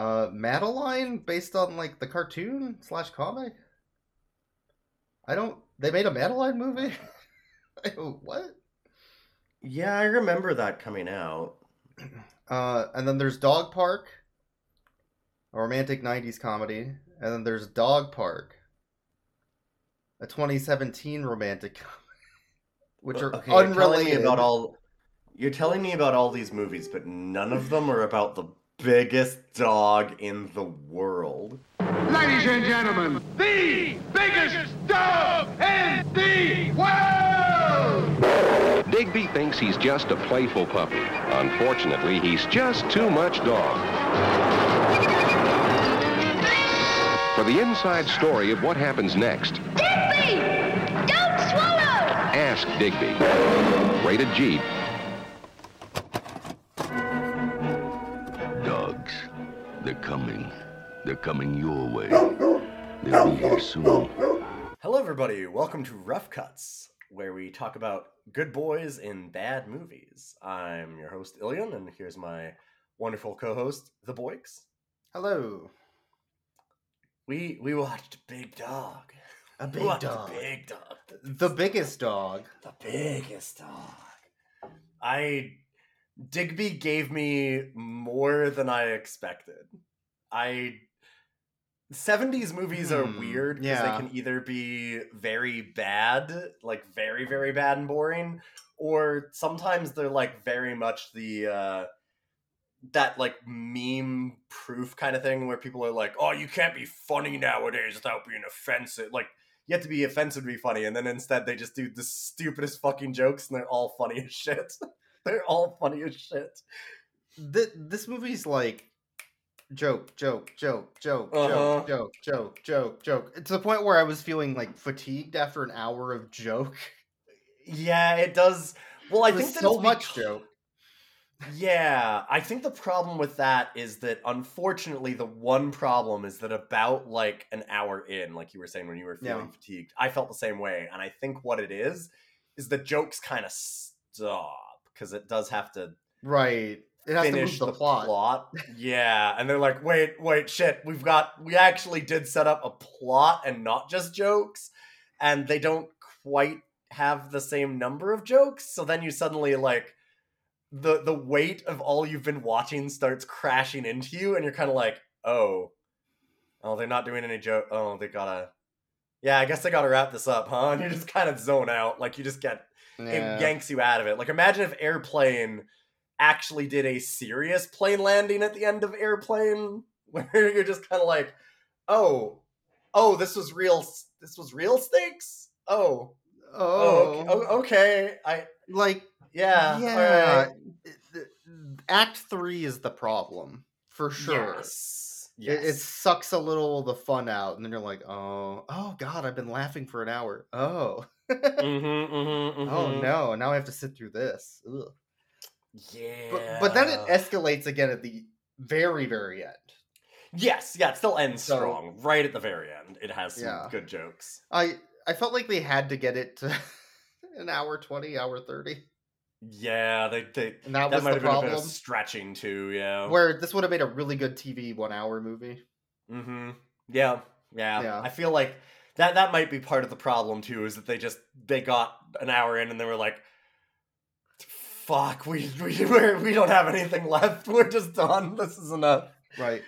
Uh, Madeline, based on like the cartoon slash comic. I don't. They made a Madeline movie. what? Yeah, I remember that coming out. Uh, and then there's Dog Park, a romantic '90s comedy, and then there's Dog Park, a 2017 romantic comedy, which are okay, you're telling me unrelated. about all. You're telling me about all these movies, but none of them are about the biggest dog in the world. Ladies and gentlemen, the biggest dog in the world! Digby thinks he's just a playful puppy. Unfortunately, he's just too much dog. For the inside story of what happens next, Digby! Don't swallow! ask Digby. Rated G. coming. They're coming your way. They'll be here soon. Hello, everybody. Welcome to Rough Cuts, where we talk about good boys in bad movies. I'm your host, Ilian, and here's my wonderful co-host, The Boyks. Hello. We we watched Big Dog. A We big watched dog. Big Dog. The biggest dog. The biggest dog. I Digby gave me more than I expected. I 70s movies are Hmm, weird because yeah. they can either be very bad, like very, very bad and boring, or sometimes they're like very much the uh that like meme proof kind of thing where people are like, oh, you can't be funny nowadays without being offensive. Like, you have to be offensive to be funny, and then instead they just do the stupidest fucking jokes, and they're all funny as shit. they're all funny as shit. Th- this movie's like joke, joke, joke, joke, Uh-huh. joke, joke, joke, joke, joke. To the point where I was feeling like fatigued after an hour of joke. Yeah, it does. Well, I think that so much becau- joke. Yeah, I think the problem with that is that unfortunately the one problem is that about like an hour in, like you were saying when you were feeling Yeah. fatigued, I felt the same way, and I think what it is is the jokes kind of stop because it does have to Right. It has to finish move the, plot. yeah, and they're like, wait, wait, shit, we've got we actually did set up a plot and not just jokes, and they don't quite have the same number of jokes. So then you suddenly like the the weight of all you've been watching starts crashing into you, and you're kind of like, oh, oh, they're not doing any joke. Oh, they gotta. Yeah, I guess they gotta wrap this up, huh? And you just kind of zone out, like you just get Yeah. it yanks you out of it. Like imagine if Airplane actually did a serious plane landing at the end of Airplane, where you're just kind of like, oh, oh, this was real. This was real stakes. Oh, Oh, oh, okay, okay. I like yeah, yeah. it- it- Act three is the problem for sure. Yes, It, yes. it sucks a little of the fun out, and then you're like, oh, oh god, I've been laughing for an hour. Oh, Mhm, mhm, oh mhm. no, now I have to sit through this. Ugh. Yeah, But but then it escalates again at the very very end. yes, yeah, it still ends So- strong. Right at the very end, it has some Yeah. good jokes. I I felt like they had to get it to an hour twenty, hour thirty, Yeah, they they and that, that was might the have been a bit problem. of stretching too. Yeah. Where this would have made a really good TV one hour movie. Mm-hmm. Yeah, yeah. Yeah. I feel like that that might be part of the problem too, is that they just they got an hour in and they were like, "Fuck, we we we're, we don't have anything left. We're just done. This is enough. Right.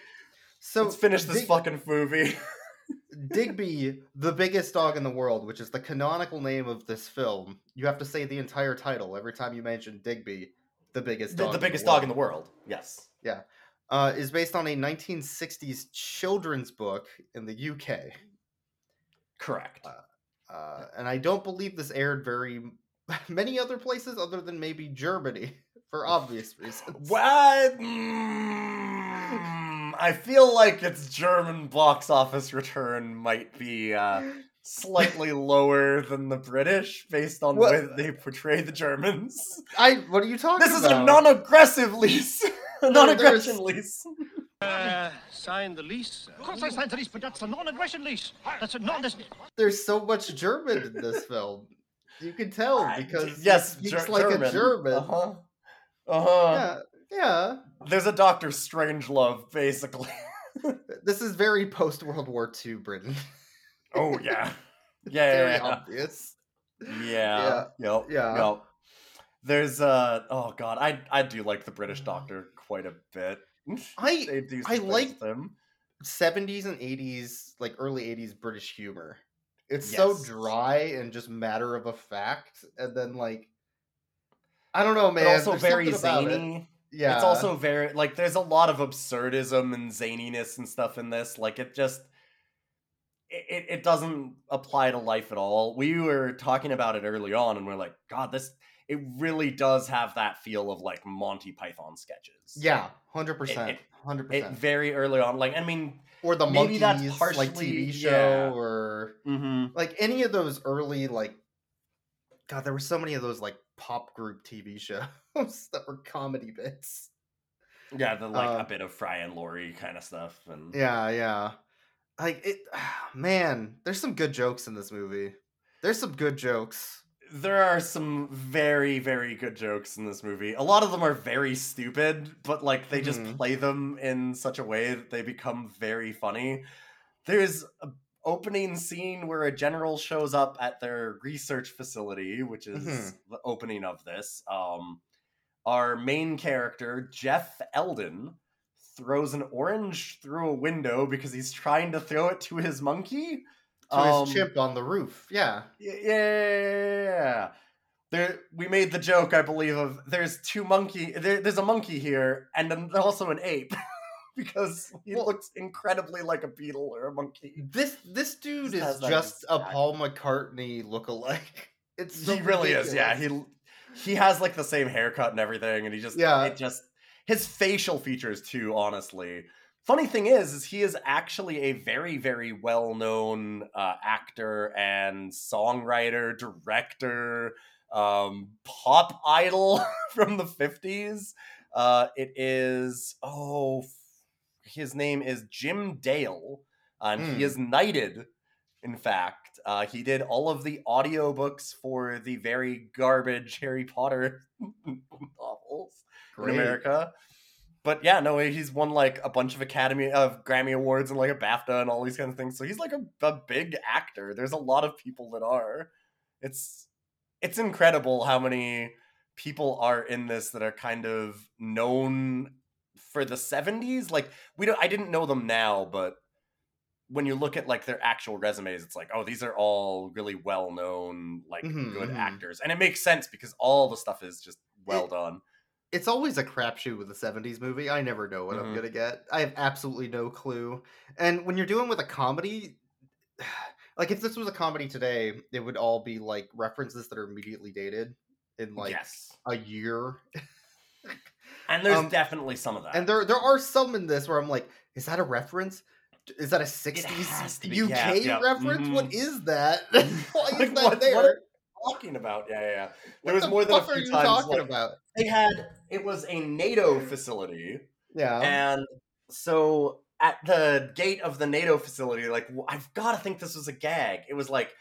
So Let's finish this Dig- fucking movie." Digby, the biggest dog in the world, which is the canonical name of this film. You have to say the entire title every time you mention Digby, the biggest dog. the in biggest the dog in the world. Yes. Yeah. Uh, is based on a 1960s children's book in the UK. Correct. Uh, and I don't believe this aired very many other places other than maybe Germany for obvious reasons. What? Mm, I feel like its German box office return might be uh, slightly lower than the British based on the way that they portray the Germans. I what are you talking This is a non-aggressive lease. a non-aggression lease. Uh, sign the lease. Of course I signed the lease, but that's a non-aggression lease. That's a non. There's so much German in this film. You can tell I- because yes, he Ger- like German. a German. Uh-huh. Uh-huh. Yeah, Yeah, There's a Doctor Strangelove, basically. this is very post World War II Britain. oh yeah, Very yeah, yeah, obvious. yeah, yeah, yep, yeah. yep. There's uh, oh god, I I do like the British Doctor quite a bit. I I like- them. 70s and 80s, like early 80s British humor. It's so dry and just matter of a fact, and then like, I don't know, man. but also there's very about it. zany. Yeah, It's also very like there's a lot of absurdism and zaniness and stuff in this. Like it just it, it- doesn't apply to life at all. We were talking about it early on and we're like, God, this it really does have that feel of like Monty Python sketches. yeah, hundred percent, hundred percent. very early on. Like, I mean, Or the maybe Monkees, that's like partially- TV show, yeah. or mhm. like any of those early like, God, there were so many of those like pop group TV shows that were comedy bits. yeah, the like Uh, a bit of Fry and Laurie kind of stuff. And Yeah, yeah. Like it man, there's some good jokes in this movie. There's some good jokes. There are some very very good jokes in this movie a lot of them are very stupid but like they just Mhm. play them in such a way that they become very funny there's a opening scene where a general shows up at their research facility which is Mhm. the opening of this um our main character jeff eldon throws an orange through a window because he's trying to throw it to his monkey To his Um, chimp on the roof. Yeah. Yeah. There, we made the joke, I believe, of there's two monkey. There, there's a monkey here, and then also an ape, because he Well- looks incredibly like a Beatle or a monkey. This this dude is just a Paul McCartney lookalike. It's so he really is. Yeah, he he has like the same haircut and everything, and he just Yeah. it just his facial features too. Honestly, funny thing is, is he is actually a very very well known uh, actor and songwriter, director, um, pop idol from the fifties. Uh, it is oh, his name is Jim Dale, and Hmm. he is knighted. In fact, uh, he did all of the audiobooks for the very garbage Harry Potter novels in America. But yeah, no, he's won like a bunch of Academy of Grammy awards and like a BAFTA and all these kind of things. So he's like a, a big actor. There's a lot of people that are. It's it's incredible how many people are in this that are kind of known for the 70s. Like we don't I didn't know them now, but when you look at like their actual resumes, it's like, oh, these are all really well known, like Mhm, good mhm. actors. And it makes sense because all the stuff is just well It- done. It's always a crapshoot with a 70s movie. I never know what I'm Mhm. going to get. I have absolutely no clue. And when you're doing with a comedy, like if this was a comedy today, it would all be like references that are immediately dated in like yes. a year. And there's um, definitely some of that. And there there are some in this where I'm like, is that a reference? Is that a 60s be, UK yeah, yeah, reference? What mhm. is that? Why is Like, that what- there? what talking about? Yeah, yeah, yeah. There What was the more than a few times talking like, about? they had it was a NATO facility, Yeah. and so at the gate of the NATO facility, like I've got to think this was a gag. It was like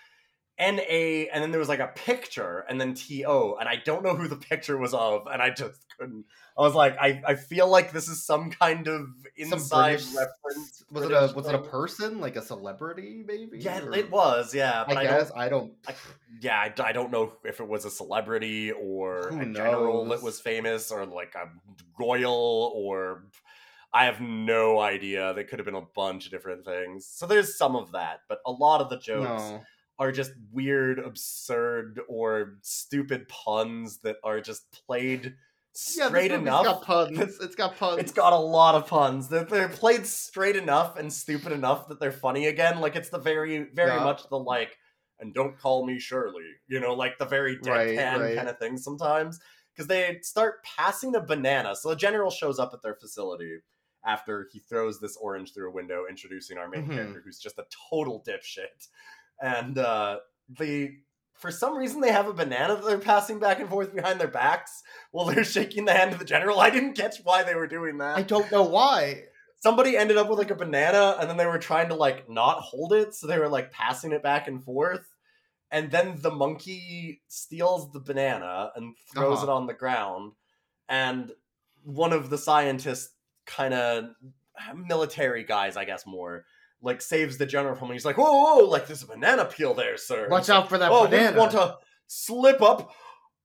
N A, and then there was like a picture, and then T O, and I don't know who the picture was of, and I just couldn't. I was like, I, I feel like this is some kind of inside British- reference. was it British a was it a person like a celebrity maybe? Yeah, or- it was. Yeah, but I I, don't guess I don't. I, yeah, I, I don't know if it was a celebrity or Who a general that was famous or like a royal or I have no idea. They could have been a bunch of different things. So there's some of that, but a lot of the jokes No. Are just weird, absurd, or stupid puns that are just played straight Yeah, straight this movie's enough. got puns. It's got puns. It's got a lot of puns. They're, they're played straight enough and stupid enough that they're funny again. Like it's the very, very Yeah. much the like, and don't call me Shirley. You know, like the very Right, deadpan right. kind of thing sometimes. Because they start passing a banana. So the general shows up at their facility after he throws this orange through a window, introducing our main Mhm. character, who's just a total dipshit. And uh, they, for some reason, they have a banana that they're passing back and forth behind their backs while they're shaking the hand of the general. I didn't catch why they were doing that I don't know why. somebody ended up with like a banana and then they were trying to like not hold it so they were like passing it back and forth and then the monkey steals the banana and throws Uh-huh. it on the ground and one of the scientists kind of military guys, I guess more, like saves the general from him. He's like, whoa, whoa, like there's a banana peel there, sir. Watch out for that oh, banana. we want to slip up.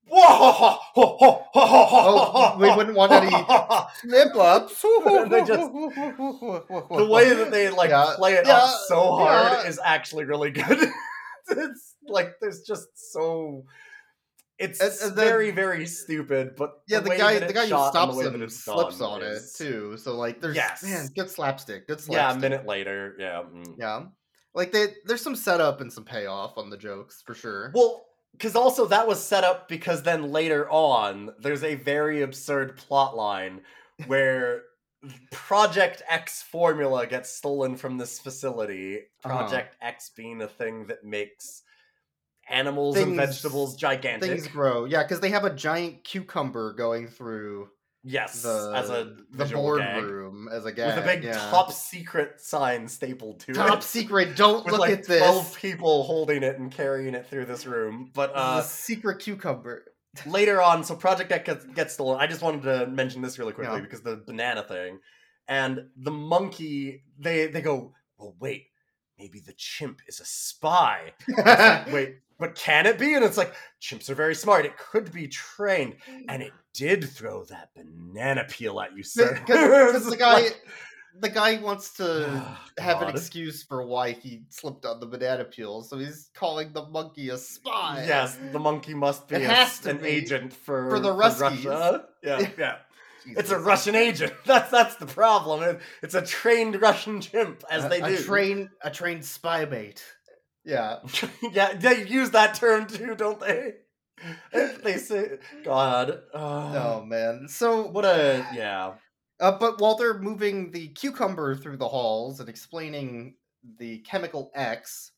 Whoa! Oh, we wouldn't want any Slip ups. They just- the way that they like Yeah, play it yeah, up so hard yeah. is actually really good. it's like there's just so it's And- and then- very very stupid, but Yeah, the, the guy the guy who stops the way that him it's slips on it too. So like, there's Yes. man, good slapstick, good slapstick. Yeah, a minute later, yeah. mm. Yeah, like they, there's some setup and some payoff on the jokes for sure. Well, because also that was set up because then later on there's a very absurd plot line where Project X formula gets stolen from this facility. Uh-huh. Project X being a thing that makes animals and vegetables gigantic. Things grow, yeah, because they have a giant cucumber going through yes, the as a the boardroom as a gag with a big yeah. top secret sign stapled to top it. Top secret. Don't With look like at this. twelve people holding it and carrying it through this room. But uh, a secret cucumber. later on, so Project X gets, gets stolen. I just wanted to mention this really quickly Yeah. because the banana thing and the monkey. They they go. Well, wait. Maybe the chimp is a spy. wait, but can it be? And it's like chimps are very smart. It could be trained, mm. and it did throw that banana peel at you, sir. Because the guy, like- the guy wants to Oh, have an excuse for why he slipped on the banana peel, so he's calling the monkey a spy. Yes, the monkey must be a- an be agent for, for the Ruskies. Russia. Yeah, yeah. It's a Russian agent. That's that's the problem. It- It's a trained Russian chimp, as A- they a do. train a trained spy mate. Yeah. yeah, they use that term too, don't they? they say, God. Oh Oh, man. So what a yeah. Uh, but while they're moving the cucumber through the halls and explaining the chemical X,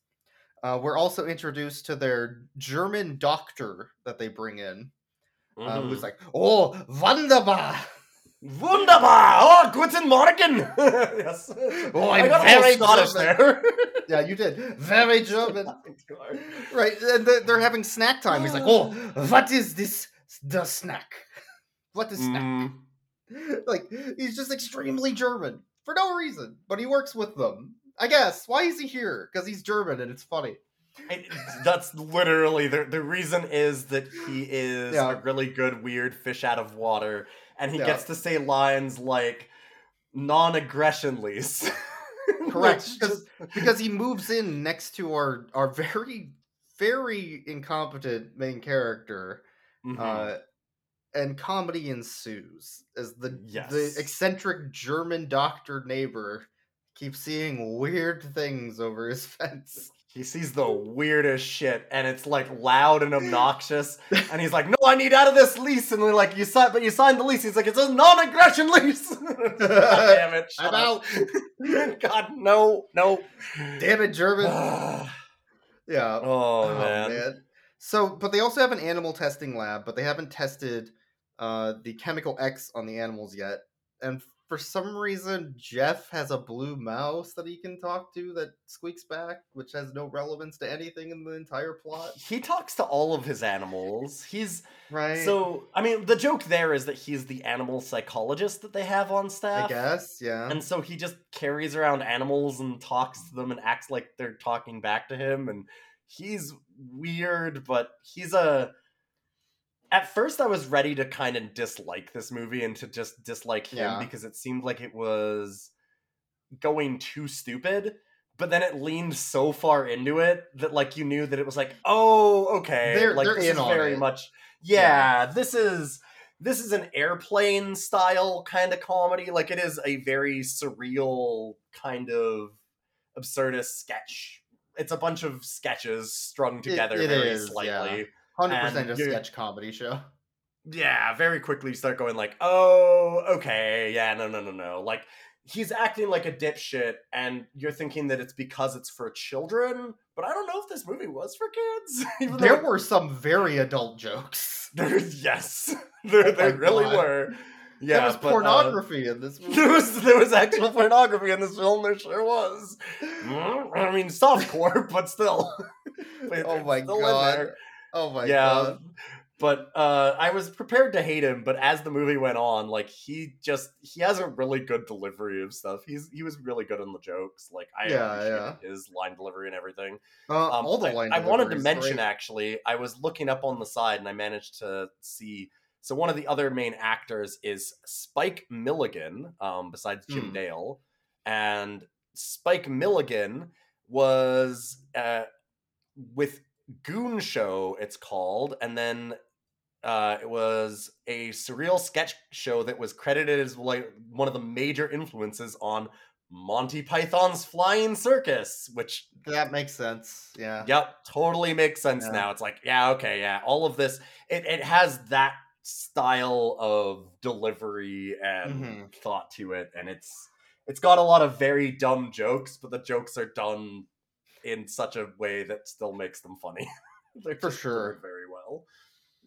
uh, we're also introduced to their German doctor that they bring in, uh, who's Mhm. like, "Oh, wunderbar! Wunderbar! Oh, guten Morgen! yes. Oh, I I'm very Scottish German. there. Yeah, you did very German, right? And they're, they're having snack time. He's like, "Oh, what is this? The snack? What is snack?" Mm. like he's just extremely German for no reason, but he works with them. I guess. Why is he here? Because he's German and it's funny. It- that's literally the the reason is that he is Yeah. a really good weird fish out of water, and he Yeah. gets to say lines like non-aggression lease. Correct, because- Because he moves in next to our our very very incompetent main character, Mhm. uh, and comedy ensues as the Yes. the eccentric German doctor neighbor keeps seeing weird things over his fence. He sees the weirdest shit, and it's like loud and obnoxious. and he's like, "No, I need out of this lease." And we're like, "You signed, but you signed the lease." He's like, "It's a non-aggression lease." God damn it! shut I'm up. God, no, no. Damn it, German. oh yeah. man. So, but they also have an animal testing lab, but they haven't tested uh, the chemical X on the animals yet. And for some reason, Jeff has a blue mouse that he can talk to that squeaks back, which has no relevance to anything in the entire plot. He talks to all of his animals. He's Right. so. I mean, the joke there is that he's the animal psychologist that they have on staff. I guess, yeah. And so he just carries around animals and talks to them and acts like they're talking back to him. And he's weird, but he's a. At first, I was ready to kind of dislike this movie and to just dislike him Yeah. because it seemed like it was going too stupid. But then it leaned so far into it that, like, you knew that it was like, oh, okay, They're- like they're this in is on very it. much, yeah, this is this is an airplane style kind of comedy. Like it is a very surreal kind of absurdist sketch. It's a bunch of sketches strung together it very is, yeah. Slightly. 100% a sketch comedy show. Yeah, very quickly you start going like, oh, okay, yeah, no, no, no, no. Like he's acting like a dipshit, and you're thinking that it's because it's for children. But I don't know if this movie was for kids. even though There were some very adult jokes. There's yes, there, Oh there really God. were. Yeah, there was but, uh, pornography in this movie. there was there was actual pornography in this film. There sure was. I mean, softcore, but still. Oh my god. Oh my yeah. god. but uh, I was prepared to hate him. But as the movie went on, like he just he has a really good delivery of stuff. He's he was really good on the jokes. Like I Yeah, appreciated his line delivery and everything. Uh, Um, all the I- line I, wanted to mention great. actually, I was looking up on the side and I managed to see. So one of the other main actors is Spike Milligan, um, besides Jim Hmm. Dale, and Spike Milligan was uh, with Goon Show. It's called, and then uh, it was a surreal sketch show that was credited as like one of the major influences on Monty Python's Flying Circus, which That makes sense. Yeah. Yep, totally makes sense Yeah. now. It's like, yeah, okay, yeah. All of this, it, it has that style of delivery and Mhm. thought to it, and it's it's got a lot of very dumb jokes, but the jokes are done in such a way that still makes them funny. They're For sure. very well.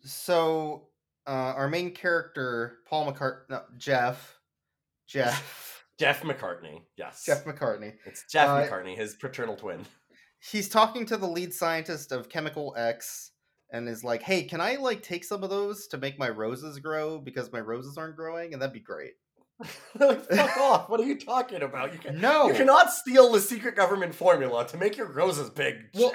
So, uh, our main character, Paul McCartney, no, Jeff, Jeff, Jeff McCartney, yes, Jeff McCartney. it's Jeff uh, McCartney, his paternal twin. He's talking to the lead scientist of Chemical X and is like, "Hey, can I like take some of those to make my roses grow because my roses aren't growing?" And that'd be great. like, fuck off! What are you talking about? You can, No, You cannot steal the secret government formula to make your roses big, Well,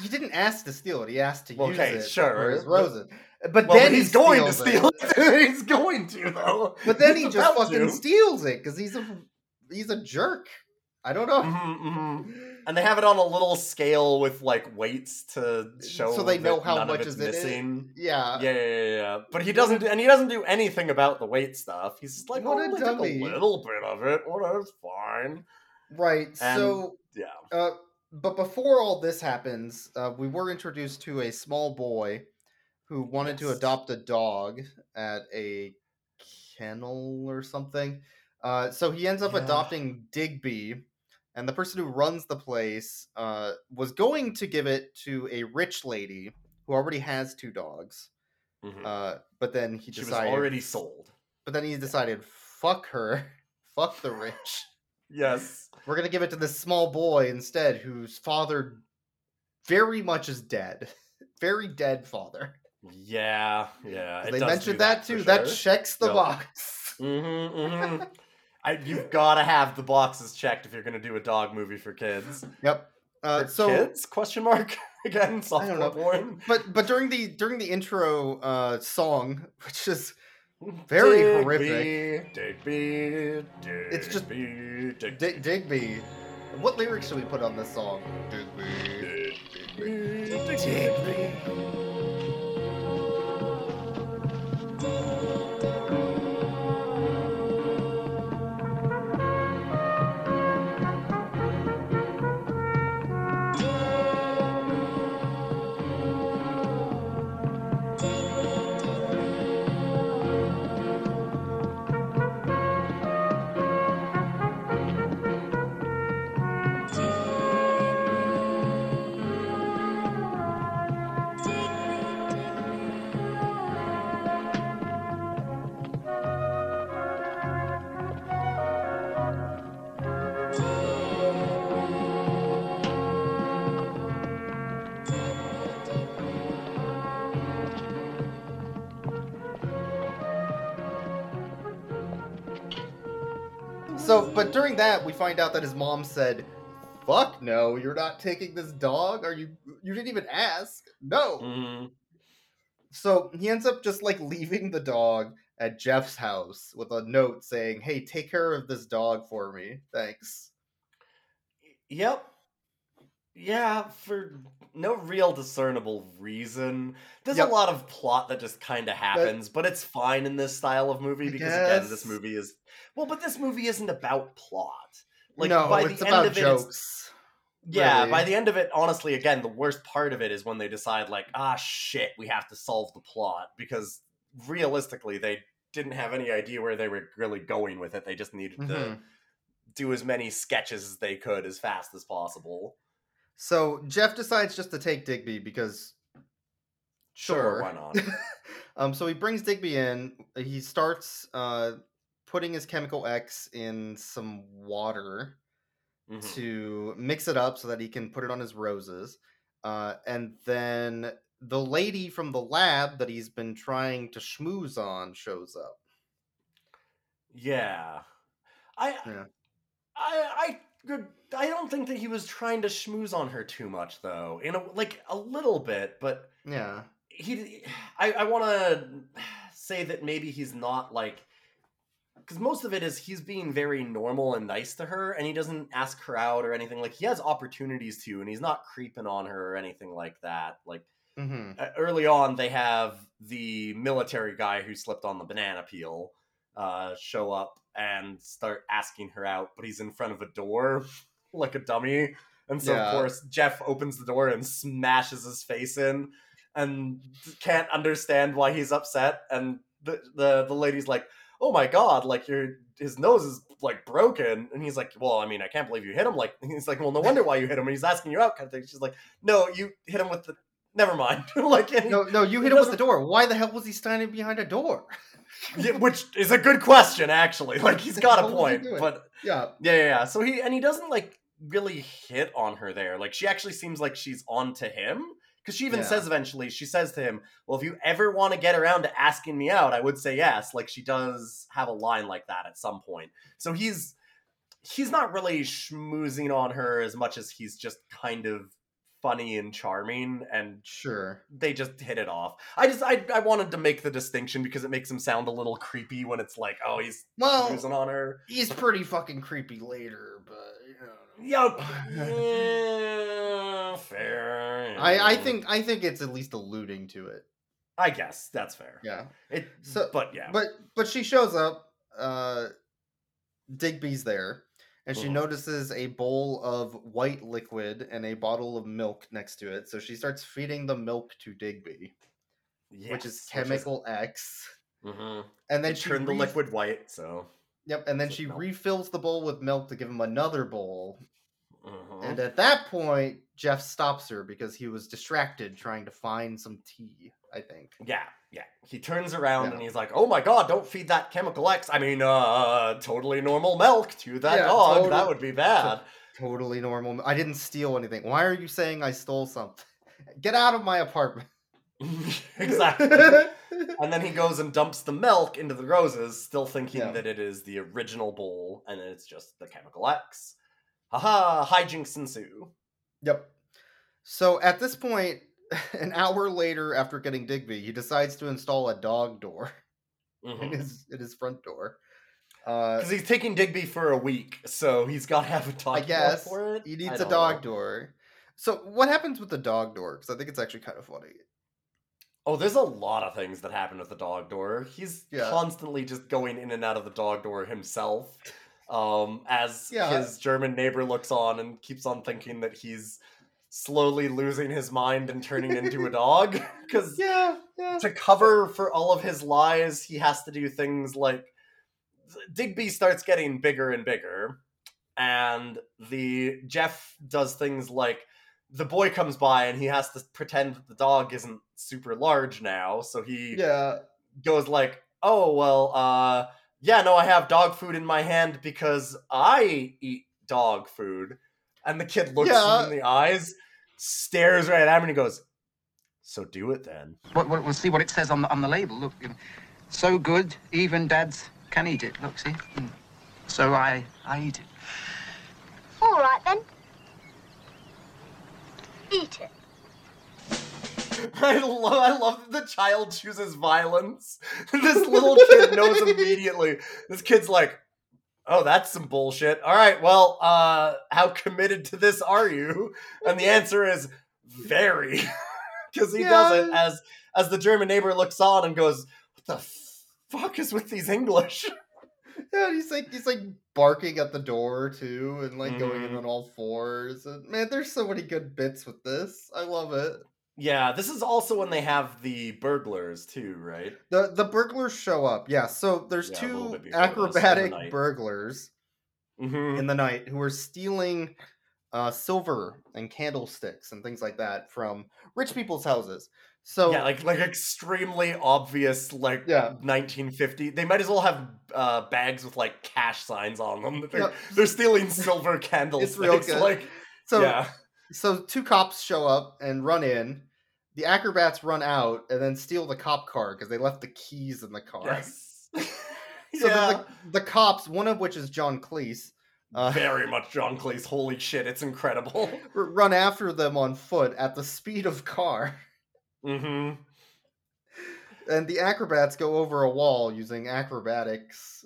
he didn't ask to steal it. He asked to use Okay, it sure, for his roses. But Well, then he's he going to steal it. he's going to though. But then he just fucking to. steals it because he's a he's a jerk. I don't know. Mhm, mhm. And they have it on a little scale with like weights to show So they know how much is in it? missing. Yeah. Yeah, yeah, yeah, yeah. But he doesn't, do, and he doesn't do anything about the weight stuff. He's just like, What oh, a I took dummy." a little bit of it. Oh, that's fine. Right. And- so, Yeah. uh, but before all this happens, uh, we were introduced to a small boy who wanted to adopt a dog at a kennel or something. Uh, so he ends up Yeah. adopting Digby, and the person who runs the place uh, was going to give it to a rich lady who already has two dogs. Mhm. Uh, but then he decided, she was already sold. But then he decided, fuck her, fuck the rich. Yes. We're gonna give it to this small boy instead, whose father very much is dead, very dead father. Yeah, yeah. it they mentioned that, for too. That checks the Yep. box. Mm-hmm, mm-hmm. I, you've got to have the boxes checked if you're going to do a dog movie for kids. Yep. Uh, For so, kids? Question mark again. I don't know. porn. but but during the during the intro uh, song, which is Very horrific. Digby, Digby, It's just- Digby, D- Digby. What lyrics should we put on this song? Digby. Digby, Digby. So, but during that, we find out that his mom said, "Fuck no, you're not taking this dog. Are you? You didn't even ask. No." Mhm. So he ends up just like leaving the dog at Jeff's house with a note saying, "Hey, take care of this dog for me. Thanks." Yep. Yeah, for no real discernible reason. There's Yep. a lot of plot that just kind of happens, but it's fine in this style of movie because again, this movie is well, but this movie isn't about plot. Like no, by it's the about end of it, jokes. yeah, really. by the end of it, honestly, again, the worst part of it is when they decide, like, ah, shit, we have to solve the plot because realistically, they didn't have any idea where they were really going with it. They just needed to Mhm. do as many sketches as they could as fast as possible. So Jeff decides just to take Digby because Sure, Sure. why not? um, so he brings Digby in. He starts uh, putting his chemical X in some water Mhm. to mix it up so that he can put it on his roses. Uh, and then the lady from the lab that he's been trying to schmooze on shows up. Yeah. I Yeah. I I I don't think that he was trying to schmooze on her too much though. You know, like a little bit, but Yeah. he I I want to say that maybe he's not like because most of it is he's being very normal and nice to her and he doesn't ask her out or anything. Like he has opportunities to and he's not creeping on her or anything like that. Like hmm uh, early on they have the military guy who slipped on the banana peel uh, show up and start asking her out but he's in front of a door like a dummy. And so Yeah. of course jeff opens the door and smashes his face in and can't understand why he's upset. And the the, the lady's like oh my god like your his nose is like broken. And he's like well i mean i can't believe you hit him. Like he's like well no wonder why you hit him and he's asking you out kind of thing. She's like no you hit him with the never mind like No, no, you hit him with the door. Why the hell was he standing behind a door? Yeah, which is a good question actually like he's got a What was he point but Yeah. yeah, yeah yeah so he and he doesn't like really hit on her there like she actually seems like she's on to him because she even Yeah. says eventually she says to him well if you ever want to get around to asking me out i would say yes like she does have a line like that at some point so he's he's not really schmoozing on her as much as he's just kind of funny and charming and Sure. they just hit it off i just i, I wanted to make the distinction because it makes him sound a little creepy when it's like oh he's Well, schmoozing on her he's pretty fucking creepy later, but you Yo, know. yeah, fair. I, I think I think it's at least alluding to it. I guess that's fair. Yeah. It, So- but yeah, But but she shows up. Uh, Digby's there, and she notices a bowl of white liquid and a bottle of milk next to it. So she starts feeding the milk to Digby, which is Yes, chemical X. Mhm. And then They she turn the liquid white, so. Yep, and then she milk. refills the bowl with milk to give him another bowl. mhm. And at that point, Jeff stops her because he was distracted trying to find some tea. I think. Yeah, yeah. He turns around Yeah. and he's like, "Oh my god, don't feed that chemical X. I mean, uh, totally normal milk to that Yeah, dog. total- that would be bad." Totally normal. I didn't steal anything. Why are you saying I stole something? Get out of my apartment. exactly. and then he goes and dumps the milk into the roses, still thinking Yeah. that it is the original bowl, and it's just the chemical X. Haha, hijinks ensue. Yep. So at this point, an hour later after getting Digby, he decides to install a dog door in his in his front door. Uh, he's taking Digby for a week, so he's got to have a dog I guess door for it. he needs a dog know. door. So what happens with the dog door? Because I think it's actually kind of funny. Oh, there's a lot of things that happen with the dog door. He's Yeah. constantly just going in and out of the dog door himself. Um, as Yeah. his German neighbor looks on and keeps on thinking that he's slowly losing his mind and turning into a dog. Because Yeah, yeah. to cover for all of his lies, he has to do things like Digby starts getting bigger and bigger, and the Jeff does things like the boy comes by and he has to pretend that the dog isn't super large now, so he Yeah. goes like, "Oh well, uh, yeah, no, I have dog food in my hand because I eat dog food," and the kid looks Yeah. him in the eyes, stares right at him, and he goes, "So do it then." Well, well, we'll see what it says on the, on the label. Look, so good, even dads can eat it. Look, see? Mm. So I, I eat it. All right then. Eat it. I love, I love that the child chooses violence. this little kid knows immediately. This kid's like, "Oh, that's some bullshit." All right, well, uh, how committed to this are you? And the answer is very, because he does it as as the German neighbor looks on and goes, "What the fuck is with these English?" Yeah, he's like he's like barking at the door too, and like going in Mhm. on all fours. And man, there's so many good bits with this. I love it. Yeah, this is also when they have the burglars too, right? The the burglars show up. Yeah, so there's Yeah, two bit before this, in the acrobatic burglars Mm-hmm. in the night who are stealing uh, silver and candlesticks and things like that from rich people's houses. So yeah, like like extremely obvious, like Yeah. 1950. They might as well have uh, bags with like cash signs on them. They're, Yeah. they're stealing silver candlesticks. real good. Like, so yeah, so two cops show up and run in. the acrobats run out and then steal the cop car because they left the keys in the car. Yes. So yeah. the, the cops, one of which is John Cleese, uh, Very much John Cleese. Holy shit, it's incredible. run after them on foot at the speed of car. Mm-hmm. And the acrobats go over a wall using acrobatics,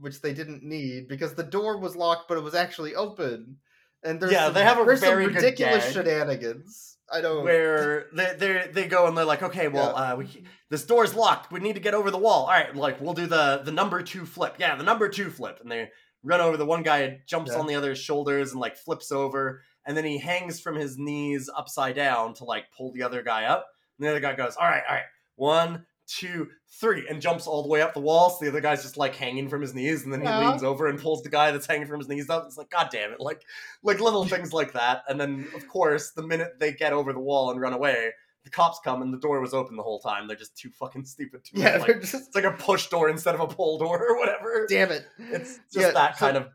which they didn't need because the door was locked, but it was actually open. And there's Yeah, some, they have a very some ridiculous shenanigans. I don't. Where they they they go and they're like, okay, well, uh, we this door's locked. We need to get over the wall. All right, like we'll do the the number two flip. Yeah, the number two flip, and they run over. The one guy jumps Yeah. on the other's shoulders and like flips over, and then he hangs from his knees upside down to like pull the other guy up. And the other guy goes, all right, all right, one, two, three, and jumps all the way up the wall. So the other guy's just like hanging from his knees, and then he Yeah. leans over and pulls the guy that's hanging from his knees up. It's like, god damn it, like like little things like that. And then of course, the minute they get over the wall and run away, the cops come and the door was open the whole time. They're just too fucking stupid to yeah, like, just. it's like a push door instead of a pull door or whatever. Damn it. It's just Yeah, that so- kind of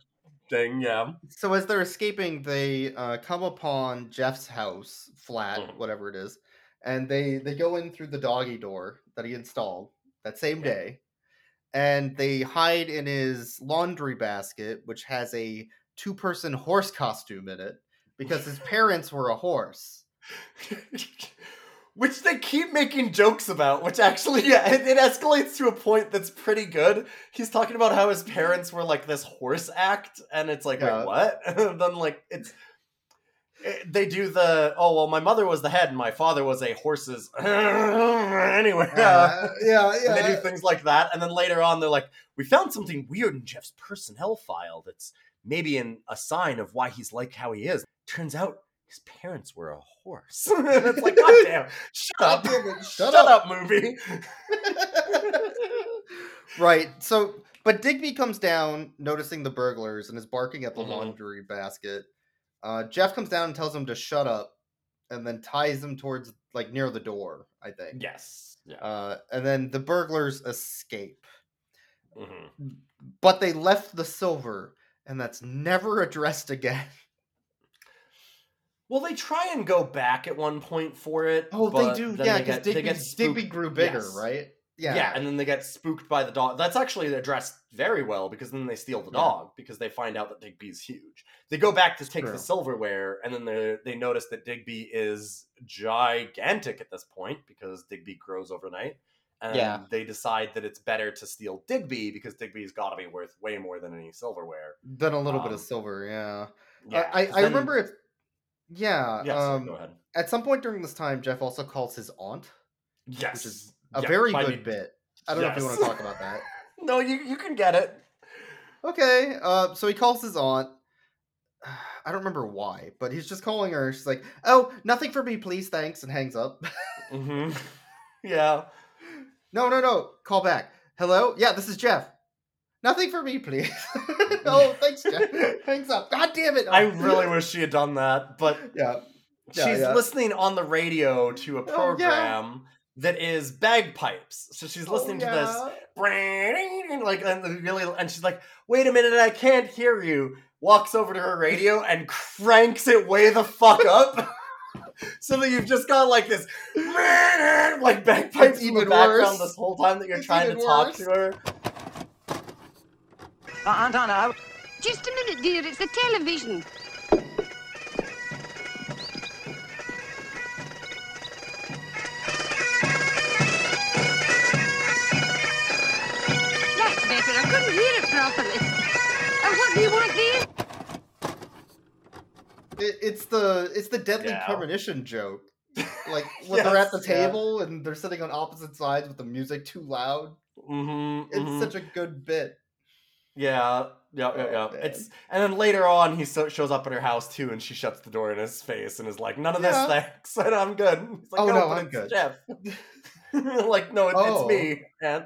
thing, yeah. So as they're escaping, they uh, come upon Jeff's house, flat, Mhm. whatever it is, and they they go in through the doggy door that he installed that same day, and they hide in his laundry basket, which has a two person horse costume in it because his parents were a horse. which they keep making jokes about, which actually, yeah, it, it escalates to a point that's pretty good. He's talking about how his parents were like this horse act, and it's like, Yeah. wait, what? And then, like, it's. It- they do the oh well my mother was the head and my father was a horse's anyway Uh, yeah, and they do things like that and then later on they're like we found something weird in jeff's personnel file that's maybe in a sign of why he's like how he is turns out his parents were a horse and it's like god damn shut God up damn it, shut, shut up. movie right. So, but Digby comes down, noticing the burglars, and is barking at the Mhm. laundry basket. Uh, Jeff comes down and tells him to shut up, and then ties him towards like near the door. I think. yes yeah Uh, and then the burglars escape, hmm but they left the silver, and that's never addressed again. well they try and go back at one point for it Oh, they do. Yeah, because get- they Digby, Digby grew bigger, Yes. right? Yeah. Yeah, and then they get spooked by the dog. That's actually addressed very well because then they steal the Yeah. dog because they find out that Digby's huge. They go back to take True. the silverware, and then they they notice that Digby is gigantic at this point because Digby grows overnight. And Yeah. they decide that it's better to steal Digby because Digby's got to be worth way more than any silverware. Than a little bit Um, of silver. Yeah. Yeah, I, I, then- remember if. Yeah. Yeah, sorry, um, go ahead. at some point during this time, Jeff also calls his aunt, Yes, which is a Yeah, very good me- bit. I don't know if you want to talk about that. No, you you can get it. Okay, uh, so he calls his aunt. I don't remember why, but he's just calling her. She's like, "Oh, nothing for me, please, thanks," and hangs up. hmm Yeah. no, no, no. Call back. Hello. Yeah, this is Jeff. Nothing for me, please. oh, thanks, Jeff. hangs up. God damn it. I really wish she had done that, but Yeah. Yeah, she's yeah. listening on the radio to a Oh, yeah. That is bagpipes. So she's listening oh, to this like and really and she's like, "Wait a minute, I can't hear you." Walks over to her radio and cranks it way the fuck up. so that you've just got like this like bagpipes in the even background worse. this whole time that you're It's trying to even talk to her. Uh, Aunt Anna, Just a minute, dear. It's the television. Properly. And what do you want, dear? It, it's the it's the deadly Yeah. premonition joke. Like when they're at the Yes, yeah. table and they're sitting on opposite sides with the music too loud. Mm-hmm, It's such a good bit. Yeah, yeah, yeah, Oh, yeah. man. It's and then later on he so, shows up at her house too, and she shuts the door in his face and is like, "None of Yeah. this, thanks. And I'm good." He's like, Oh, no, no, but I'm it's good." Jeff. like, no, it, Oh. it's me, Aunt.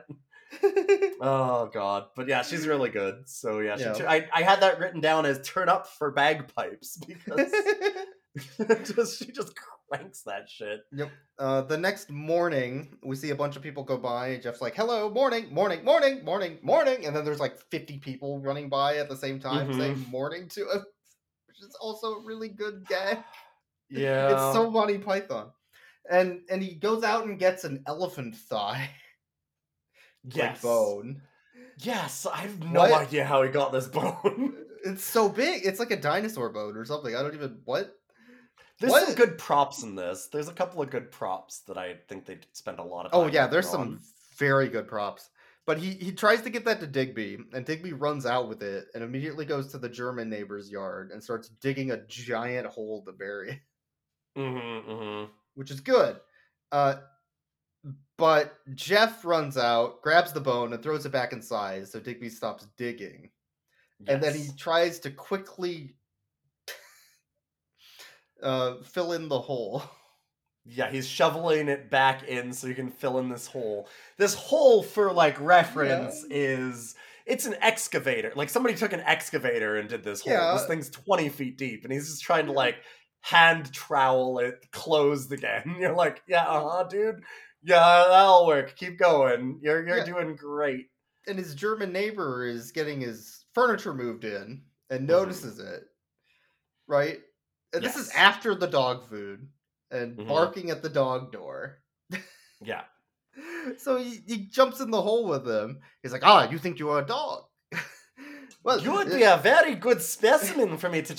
Oh god, but yeah, she's really good. So yeah, she Yeah. I I had that written down as turn up for bagpipes because just she just cranks that shit. Yep. Uh, the next morning, we see a bunch of people go by. Jeff's like, "Hello, morning, morning, morning, morning, morning," and then there's like 50 people running by at the same time Mhm. saying "morning" to him, which is also a really good gag. Yeah, It's so Monty Python. and and he goes out and gets an elephant thigh Yes. bone. Yes, I have no What? idea how he got this bone. It's so big. It's like a dinosaur bone or something. I don't even what. There's What? some good props in this. There's a couple of good props that I think they spend a lot of time. Oh yeah, there's working some very good props. But he he tries to get that to Digby, and Digby runs out with it, and immediately goes to the German neighbor's yard and starts digging a giant hole to bury, it, Mhm, mhm. which is good. Uh, but Jeff runs out, grabs the bone, and throws it back inside, so Digby stops digging, and then he tries to quickly uh, fill in the hole. Yeah, he's shoveling it back in so you can fill in this hole. This hole, for like reference, is it's an excavator. Like somebody took an excavator and did this hole. Yeah. This thing's twenty feet deep, and he's just trying to like hand trowel it closed again. You're like, yeah, uh huh, dude. Yeah, that'll work. Keep going. You're you're Yeah. doing great. and his German neighbor is getting his furniture moved in and Mhm. notices it, right? And this is after the dog food and Mhm. barking at the dog door. Yeah. So he, he jumps in the hole with him. He's like, "Ah, you think you are a dog? well, You would uh, be a very good specimen for me to.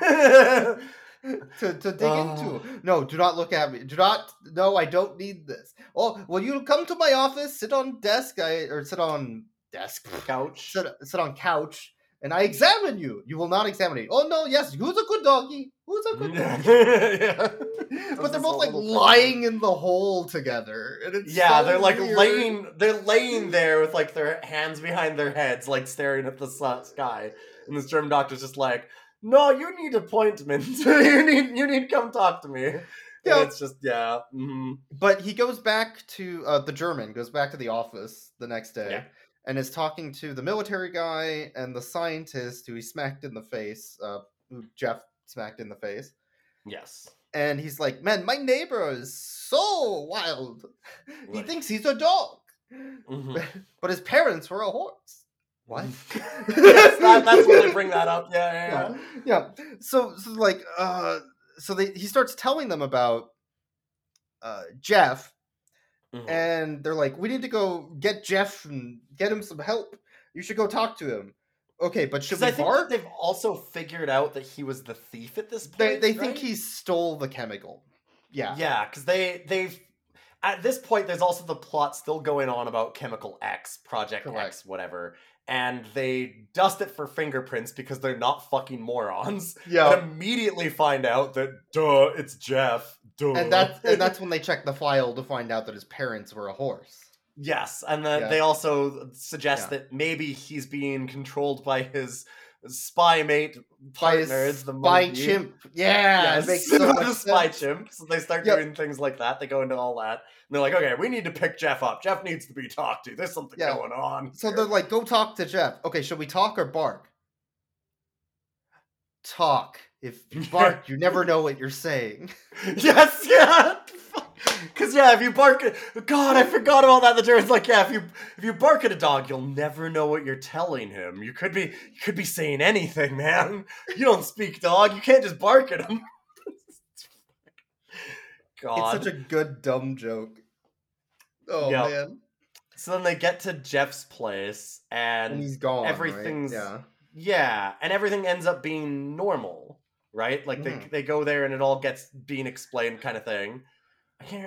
To, to dig Oh. into. No, do not look at me. Do not. No, I don't need this. Oh, will you come to my office? Sit on desk. I or sit on desk. Couch. sit, sit on couch and I examine you. You will not examine me. Oh no, yes, who's a good doggy? Who's a good doggy? yeah. But they're both like lying in the hole together. And it's Yeah, so they're like weird. laying they're laying there with like their hands behind their heads, like staring at the sky. And this German doctor's just like, No, you need appointment. you need you need come talk to me. Yeah. It's just yeah. mhm. But he goes back to uh, the German goes back to the office the next day Yeah. and is talking to the military guy and the scientist who he smacked in the face, uh, who Jeff smacked in the face. Yes. And he's like, "Man, my neighbor is so wild. He thinks he's a dog, Mhm. but his parents were a horse." What? yes, that, that's where they bring that up. Yeah, yeah, yeah. yeah. So, so like, uh, so they, he starts telling them about uh, Jeff, Mhm. and they're like, "We need to go get Jeff and get him some help. You should go talk to him." Okay, but should we I think bark? they've also figured out that he was the thief at this point. They they think he stole the chemical. Yeah. Yeah, because they they've at this point there's also the plot still going on about Chemical X, Project Correct. X, whatever. And they dust it for fingerprints because they're not fucking morons. Yeah. And immediately find out that duh, it's Jeff. Duh. And that's and that's when they check the file to find out that his parents were a horse. yes, and then Yeah. they also suggest Yeah. that maybe he's being controlled by his spy mate partner, the spy monkey. chimp. Yeah, Yes, it makes so much the spy sense. chimp. So they start Yep. doing things like that. They go into all that. And they're like, okay, we need to pick Jeff up. Jeff needs to be talked to. There's something Yeah. going on. So here." they're like, "Go talk to Jeff." Okay, should we talk or bark? Talk. If you bark, you never know what you're saying. yes, yeah. Because yeah, if you bark at God, I forgot about that. The German's like, yeah, if you if you bark at a dog, you'll never know what you're telling him. You could be you could be saying anything, man. You don't speak dog. You can't just bark at him. God. It's such a good dumb joke. Oh Yep. man, So then they get to Jeff's place, and, and he's gone. right? everything's- yeah. yeah, and everything ends up being normal, right? Like they Mhm. they go there, and it all gets being explained, kind of thing.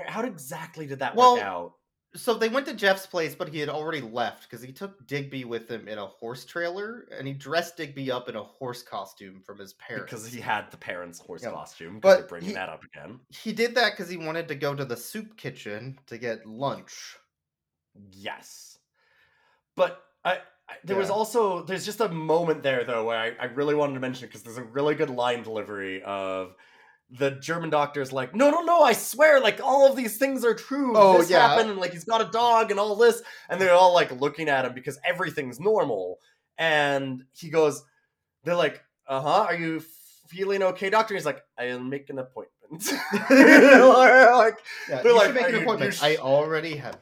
How exactly did that Well, work out? So they went to Jeff's place, but he had already left because he took Digby with him in a horse trailer, and he dressed Digby up in a horse costume from his parents. Because he had the parents' horse Yeah. costume. But they're bringing he- that up again. he did that because he wanted to go to the soup kitchen to get lunch. Yes, but I. I there was also there's just a moment there though where I, I really wanted to mention it because there's a really good line delivery of the German doctor's like, no, no, no, I swear, like all of these things are true. Oh, this yeah. happened, and like he's got a dog and all this, and they're all like looking at him because everything's normal. And he goes, they're like, uh huh, are you feeling okay, doctor? He's like, I'll make an appointment. like, Yeah, They're you like, make an appointment. you sh- I already have.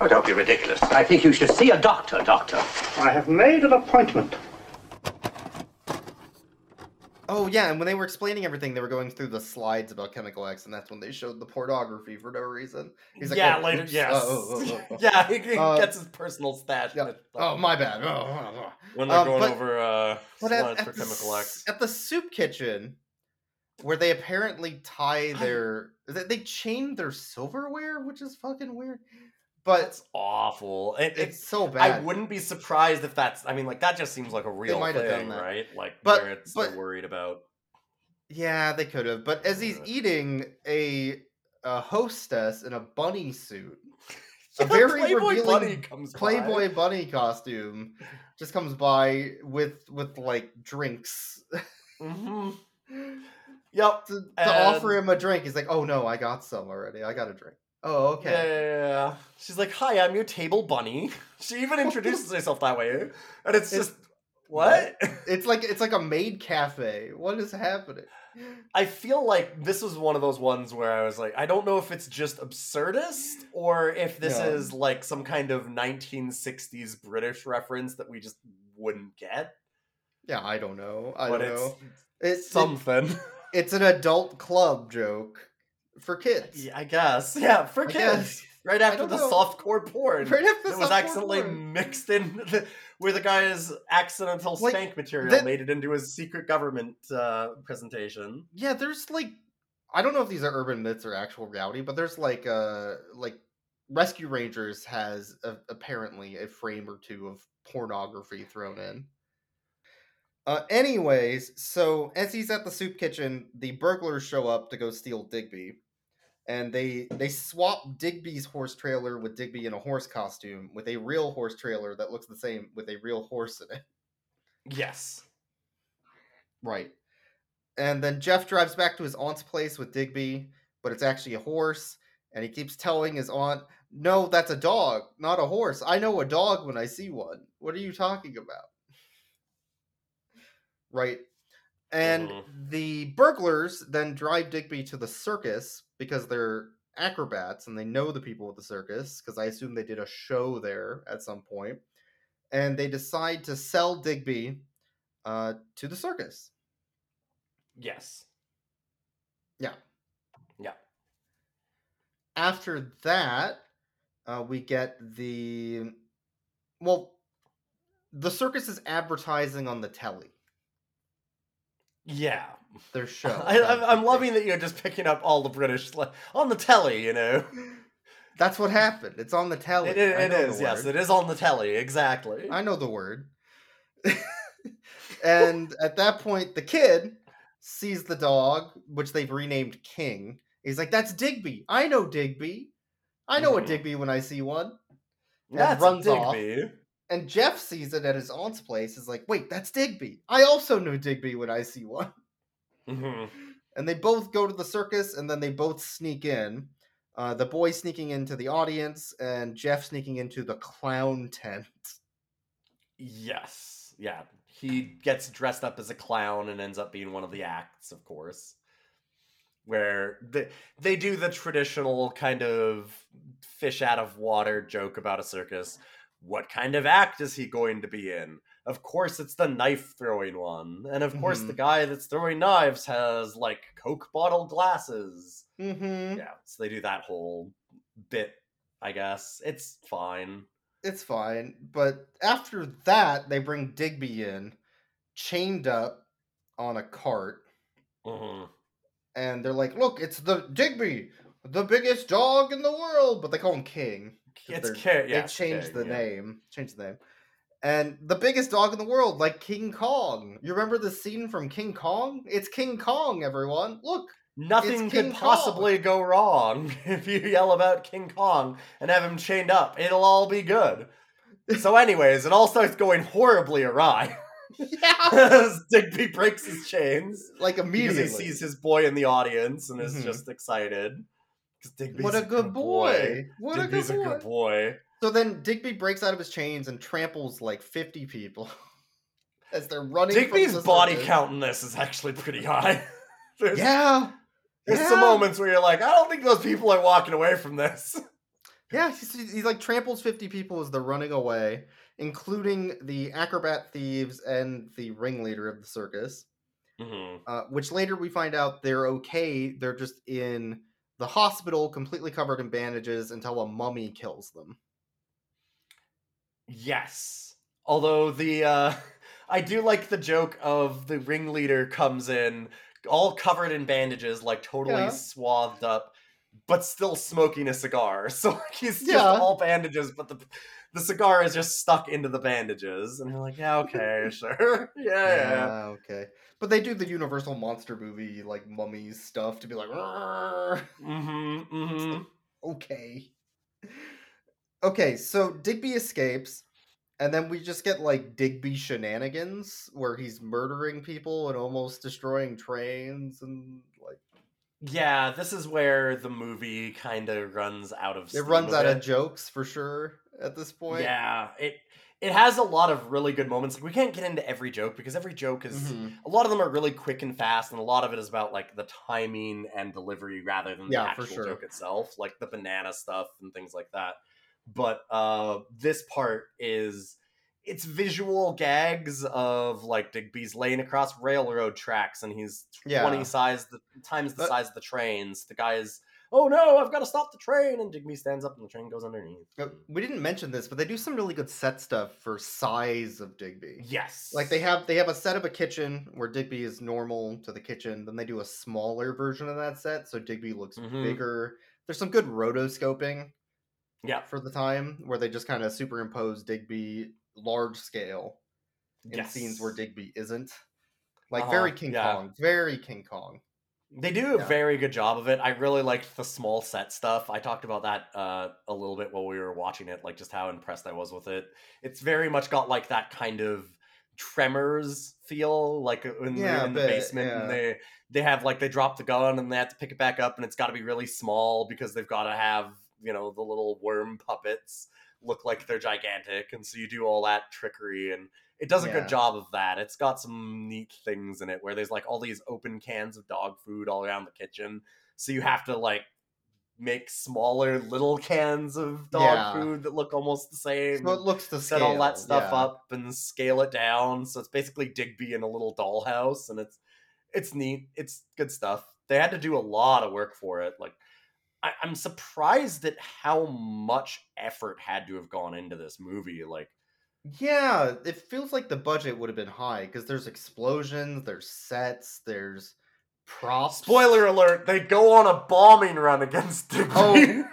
Oh, don't be ridiculous. I think you should see a doctor, doctor. I have made an appointment. Oh yeah, and when they were explaining everything, they were going through the slides about Chemical X, and that's when they showed the pornography for no reason. He's like, yeah, "Oh, later. oops. Yes. Oh, oh, oh, oh, yeah, he, he Uh, gets his personal stash. yeah. with- Oh, my bad. Oh, oh, oh. when they're uh, going but- over uh, slides at, for at, the, Chemical s- X. at the soup kitchen, where they apparently tie their, they, they chain their silverware, which is fucking weird. But it's awful. It, it's it's so bad. I wouldn't be surprised if that's. I mean, like that just seems like a real thing, right? Like But- where it's but- worried about. Yeah, they could have. But as he's Uh. eating a, a hostess in a bunny suit, a very Playboy revealing Bunny comes by. Playboy bunny costume just comes by with with like drinks hmm Yep. to, to offer him a drink. He's like, "Oh no, I got some already. I got a drink." Oh, okay. Yeah, yeah, yeah. She's like, "Hi, I'm your table bunny." She even introduces herself that way, and it's It's- just what? It's like it's like a maid cafe. What is happening? I feel like this was one of those ones where I was like, I don't know if it's just absurdist or if this Yeah. is like some kind of 1960s British reference that we just wouldn't get. Yeah, I don't know. I but don't it's know. It's something. it's an adult club joke for kids. yeah, I guess. Yeah, for I kids. guess. Right after the know. softcore porn. Right after It was accidentally porn. mixed in the, where the guy's accidental Like, spank material that- made it into his secret government uh, presentation. Yeah, there's like I don't know if these are urban myths or actual reality, but there's like uh like Rescue Rangers has a, apparently a frame or two of pornography thrown in. Uh, anyways, so as he's at the soup kitchen, the burglars show up to go steal Digby, and they they swap Digby's horse trailer with Digby in a horse costume with a real horse trailer that looks the same with a real horse in it. Yes. Right. And then Jeff drives back to his aunt's place with Digby, but it's actually a horse. And he keeps telling his aunt, No, that's a dog, not a horse. I know a dog when I see one. What are you talking about? Right. And Mhm. the burglars then drive Digby to the circus because they're acrobats and they know the people at the circus because I assume they did a show there at some. And they decide to sell Digby uh, to the circus. Yes. Yeah. Yeah. After that, uh, we get the well, the circus is advertising on the telly. Yeah. Their show. I, I'm, I'm loving that you're just picking up all the British like, on the telly. You know, That's what happened. It's on the telly. it, it, it is. Yes, it is on the telly. Exactly. I know the word. and at that point, the kid sees the dog, which they've renamed King. He's like, "That's Digby. I know Digby. I know a Mhm. Digby when I see one." That's runs a off. Digby. And Jeff sees it at his aunt's place. Is like, "Wait, that's Digby. I also know Digby when I see one." Mhm. And they both go to the circus, and then they both sneak in. Uh, the boy sneaking into the audience, and Jeff sneaking into the clown tent. Yes. Yeah. He gets dressed up as a clown and ends up being one of the acts, of course. Where they, they do the traditional kind of fish out of water joke about a circus. What kind of act is he going to be in? Of course, it's the knife throwing one. And of course, the guy that's throwing knives has like Coke bottle glasses. Mm-hmm. Yeah, so they do that whole bit, I guess. It's fine. it's fine. But after that, they bring Digby in, chained up on a cart, Mhm. and they're like, "Look, it's the Digby, the biggest dog in the world." But they call him king It's King, They yes, changed King, the yeah. name. Changed the name. And the biggest dog in the world, like King Kong. You remember the scene from King Kong? It's King Kong, everyone. Look. Nothing could possibly go wrong if you yell about King Kong and have him chained up. It'll all be good. So, anyways, it all starts going horribly awry Yeah. Digby breaks his chains like because immediately. he sees his boy in the audience and is Mhm. just excited. Digby's what a good boy. What Digby's a good boy. a good boy. So then Digby breaks out of his chains and tramples like 50 people as they're running. Digby's body circus. count in this is actually pretty high. there's Yeah. there's yeah. some moments where you're like, I don't think those people are walking away from this. Yeah, he, he like tramples 50 people as they're running away, including the acrobat thieves and the ringleader of the circus. hmm uh, which later we find out they're okay. They're just in the hospital, completely covered in bandages, until a mummy kills them. Yes. Although the uh I do like the joke of the ringleader comes in all covered in bandages, like totally Yeah. swathed up, but still smoking a cigar. So like, he's just Yeah. all bandages, but the the cigar is just stuck into the bandages. And you're like, yeah, okay, sure. Yeah, yeah. Ah, okay. But they do the Universal monster movie like mummies stuff to be like. Mm-hmm. Mm-hmm. okay. Okay, so Digby escapes, and then we just get like Digby shenanigans where he's murdering people and almost destroying trains and like Yeah, this is where the movie kind of runs out of it runs out bit. of jokes for sure at this point. Yeah, it it has a lot of really good moments. Like we can't get into every joke because every joke is Mhm. a lot of them are really quick and fast, and a lot of it is about like the timing and delivery rather than Yeah, the actual sure. joke itself, like the banana stuff and things like that. But uh this part is it's visual gags of like Digby's laying across railroad tracks and he's Yeah. 20 size the times the But- size of the trains. The guy is, oh no, I've got to stop the train, and Digby stands up and the train goes underneath. We didn't mention this, but they do some really good set stuff for size of Digby. Yes. Like they have they have a set of a kitchen where Digby is normal to the kitchen, then they do a smaller version of that set so Digby looks Mhm. bigger. There's some good rotoscoping Yeah. for the time where they just kind of superimpose Digby large scale in scenes where Digby isn't. Like Uh-huh, very King yeah. Kong, very King Kong. They do a Yeah. very good job of it. I really liked the small set stuff. I talked about that uh, a little bit while we were watching it, like just how impressed I was with it. It's very much got like that kind of tremors feel, like uh, when Yeah, they're in the bit, basement yeah. and they they have like they drop the gun and they have to pick it back up and it's got to be really small because they've got to have you know the little worm puppets look like they're gigantic, and so you do all that trickery and it does a Yeah. good job of that. It's got some neat things in it where there's like all these open cans of dog food all around the kitchen. So you have to like make smaller little cans of dog Yeah. food that look almost the same. So it looks to set all that stuff yeah. up and scale it down. So it's basically Digby in a little dollhouse and it's it's neat. It's good stuff. They had to do a lot of work for it. Like I, I'm surprised at how much effort had to have gone into this movie. Like Yeah, it feels like the budget would have been high because there's explosions, there's sets, there's props. Spoiler alert, they go on a bombing run against Digby. Oh.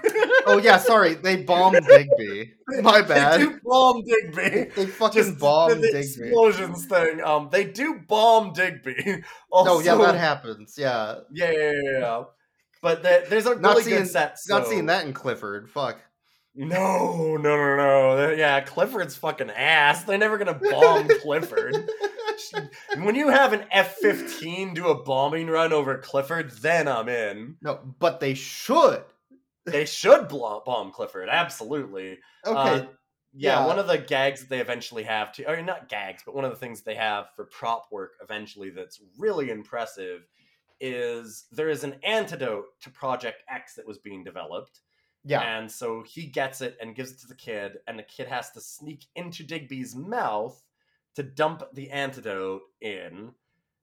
Oh yeah, sorry, they bomb Digby. My bad. They do bomb Digby. They fucking Just bombed the Digby. explosions thing. Um, they do bomb Digby. Also, No, yeah, that happens. Yeah, Yeah, yeah, yeah, yeah. But the, there's a not really seeing good set. not seeing that in Clifford. Fuck. No, no, no, no. Yeah, Clifford's fucking ass. They're never gonna bomb Clifford. when you have an F-15 do a bombing run over Clifford, then I'm in. No, but they should. They should bomb Clifford, absolutely. Okay. Uh, yeah, Yeah. one of the gags that they eventually have to, or not gags, but one of the things they have for prop work eventually that's really impressive is there is an antidote to Project X that was being developed. yeah. And so he gets it and gives it to the kid, and the kid has to sneak into Digby's mouth to dump the antidote in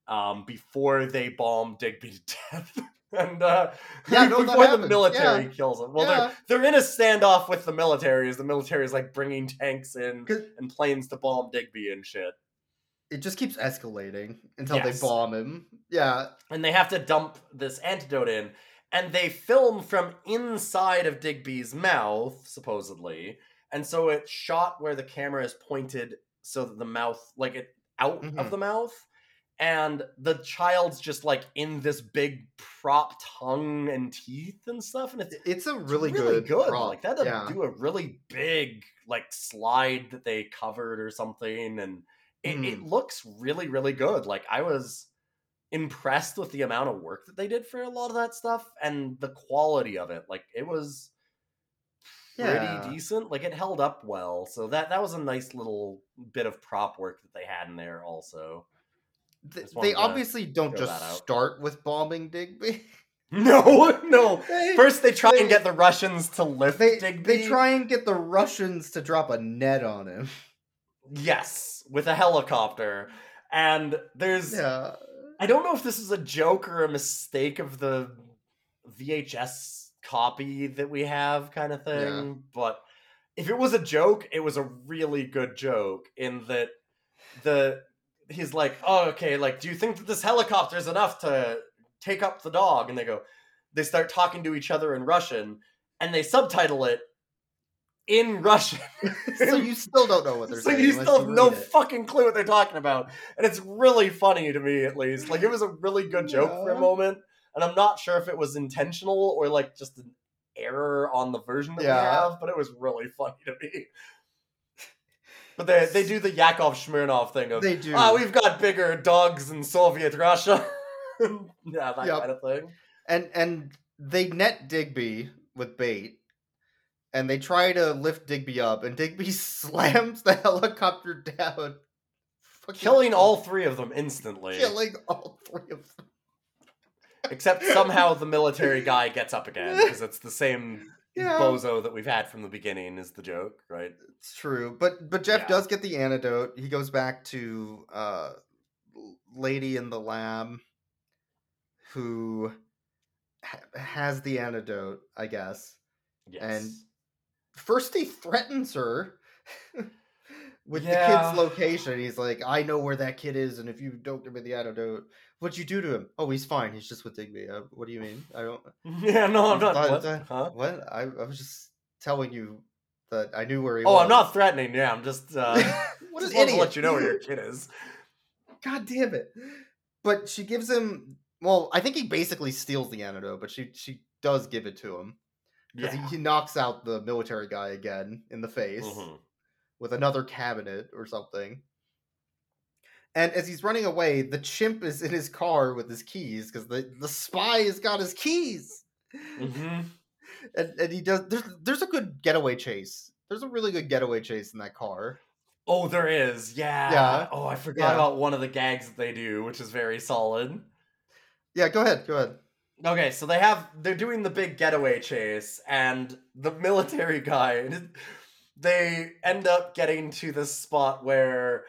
um, before they bomb Digby to death. and uh, Yeah, no, before the military Yeah. kills him. Well, Yeah. they're they're in a standoff with the military as the military is like bringing tanks in and planes to bomb Digby and shit. It just keeps escalating until Yes. they bomb him. Yeah. and they have to dump this antidote in and they film from inside of digby's mouth supposedly and so it's shot where the camera is pointed so that the mouth like it out Mhm. of the mouth and the child's just like in this big prop tongue and teeth and stuff and it's It's a it's really, good, prop. like that yeah. do a really big like slide that they covered or something and it, it Hmm. looks really really good like i was impressed with the amount of work that they did for a lot of that stuff and the quality of it like it was pretty Yeah. decent like it held up well so that that was a nice little bit of prop work that they had in there also Th- they obviously don't just start with bombing Digby. no no They- first they try they- and get the russians to lift they Digby. they try and get the Russians to drop a net on him. Yes, with a helicopter. And there's Yeah. I don't know if this is a joke or a mistake of the VHS copy that we have, kind of thing. But if it was a joke, it was a really good joke in that the he's like, oh, okay, like, do you think that this helicopter is enough to take up the dog? And they go, they start talking to each other in Russian, and they subtitle it in Russian. so you still don't know what they're so saying. you still have no it. fucking clue what they're talking about, and it's really funny to me, at least. Like it was a really good joke for a moment, and I'm not sure if it was intentional or like just an error on the version that Yeah. we have, but it was really funny to me. But they they do the Yakov Smirnoff thing of They do. ah we've got bigger dogs in Soviet Russia, yeah that Yep. kind of thing. and and they net Digby with bait, and they try to lift Digby up, and Digby slams the helicopter down, fucking Killing all three of them instantly. killing all three of them. Except somehow the military guy gets up again because it's the same Yeah. bozo that we've had from the beginning is the joke, right? It's true, but but Jeff Yeah. does get the antidote. He goes back to uh, lady in the lab who ha- has the antidote, I guess. Yes. And first he threatens her with the kid's location. He's like, "I know where that kid is, and if you don't give me the antidote, what'd you do to him? Oh, he's fine. He's just with Digby. Uh, what do you mean? I don't. yeah, no, I'm not. What? thought- Huh? What? I, I was just telling you that I knew where he Oh, was. I'm not threatening. Yeah, I'm just. Uh, what an just wanted to let you know where your kid is. God damn it! But she gives him. Well, I think he basically steals the antidote, but she she does give it to him because Yeah. he, he knocks out the military guy again in the face Mhm. with another cabinet or something. And as he's running away, the chimp is in his car with his keys because the, the spy has got his keys. Mhm. And and he does. There's there's a good getaway chase. There's a really good getaway chase in that car. Oh, there is. Yeah. Yeah. Oh, I forgot Yeah. about one of the gags that they do, which is very solid. Yeah, go ahead. Go ahead. Okay, so they have they're doing the big getaway chase, and the military guy they end up getting to this spot where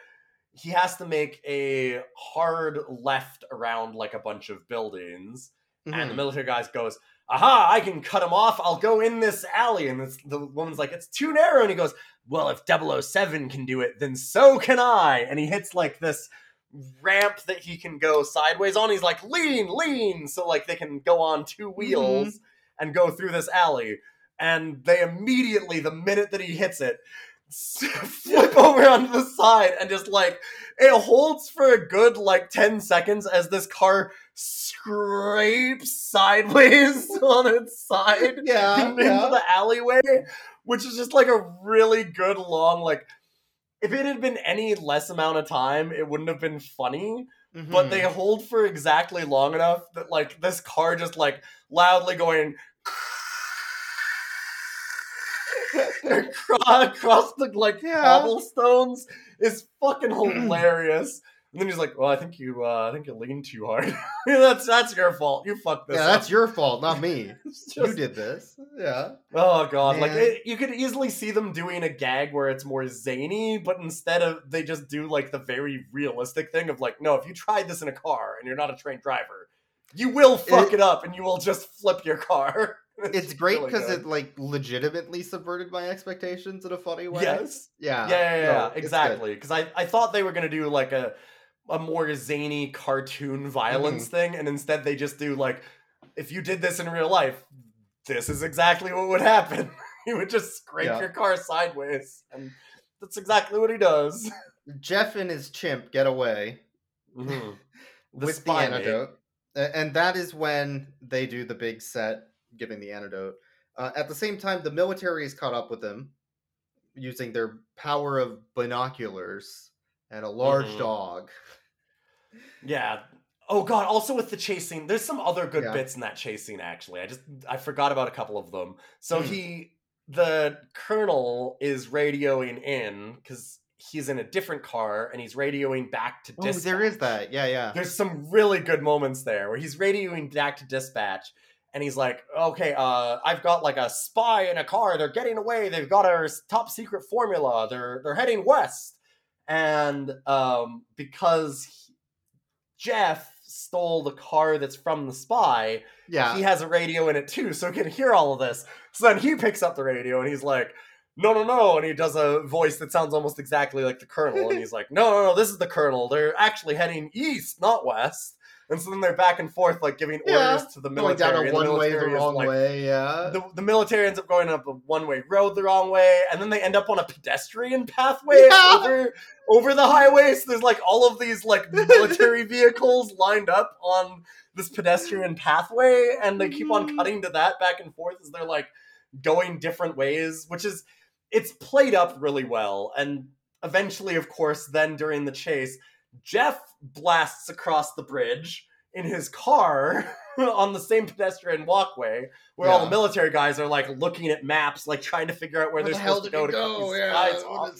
he has to make a hard left around like a bunch of buildings, and the Mhm. military guy goes, "Aha! I can cut him off. I'll go in this alley." And it's, the woman's like, "It's too narrow," and he goes, "Well, if 007 can do it, then so can I." And he hits like this ramp that he can go sideways on. He's like, lean, lean, so like they can go on two mm-hmm. wheels and go through this alley. And they immediately, the minute that he hits it, flip over onto the side and just like it holds for a good like 10 seconds as this car scrapes sideways on its side Yeah, into yeah. the alleyway, which is just like a really good long like. If it had been any less amount of time, it wouldn't have been funny. But Mhm. they hold for exactly long enough that like this car just like loudly going across, across the like Yeah. cobblestones is fucking hilarious. And then he's like, "Well, I think you, uh, I think you leaned too hard. that's that's your fault. You fucked this yeah, up." that's your fault, not me. It's You did this. Yeah. Oh god, like it, you could easily see them doing a gag where it's more zany, but instead of they just do like the very realistic thing of like, no, if you tried this in a car and you're not a trained driver, you will fuck It- it, up and you will just flip your car. It's great because good. it like legitimately subverted my expectations in a funny way. yes, Yeah. yeah, yeah, yeah, no, it's good. exactly. Because I I thought they were gonna do like a a more zany cartoon violence Mm-hmm. thing, and instead they just do like, if you did this in real life, this is exactly what would happen. you would just scrape Yeah. your car sideways, and that's exactly what he does. Jeff and his chimp get away The with the mate. antidote, A- and that is when they do the big set giving the antidote. Uh, at the same time, the military is caught up with them using their power of binoculars and a large Mhm. dog. Yeah. Oh god, also with the chasing, there's some other good Yeah. bits in that chasing actually. I just I forgot about a couple of them. So Hmm. he the colonel is radioing in cuz he's in a different car and he's radioing back to Oh, dispatch. there is that. Yeah, yeah. There's some really good moments there where he's radioing back to dispatch and he's like, "Okay, uh I've got like a spy in a car. They're getting away. They've got our top secret formula. They're they're heading west." And um because he- Jeff stole the car that's from the spy, Yeah. he has a radio in it too, so he can hear all of this. So then he picks up the radio and he's like, no, no, no. And he does a voice that sounds almost exactly like the Colonel. And he's like, no, no, no, this is the Colonel. They're actually heading east, not west. And so then they're back and forth, like giving Yeah, orders to the military. Going military. down a and the one way the military wrong like- way, yeah. The, the military ends up going up a one way road the wrong way, and then they end up on a pedestrian pathway Yeah. over over the highway. So there's like all of these like military vehicles lined up on this pedestrian pathway, and they keep on mm-hmm. cutting to that back and forth as they're like going different ways, which is it's played up really well. And eventually, of course, then during the chase, Jeff blasts across the bridge in his car on the same pedestrian walkway where all the military guys are like looking at maps, like trying to figure out where, Where they're the hell supposed to go to go? Yeah.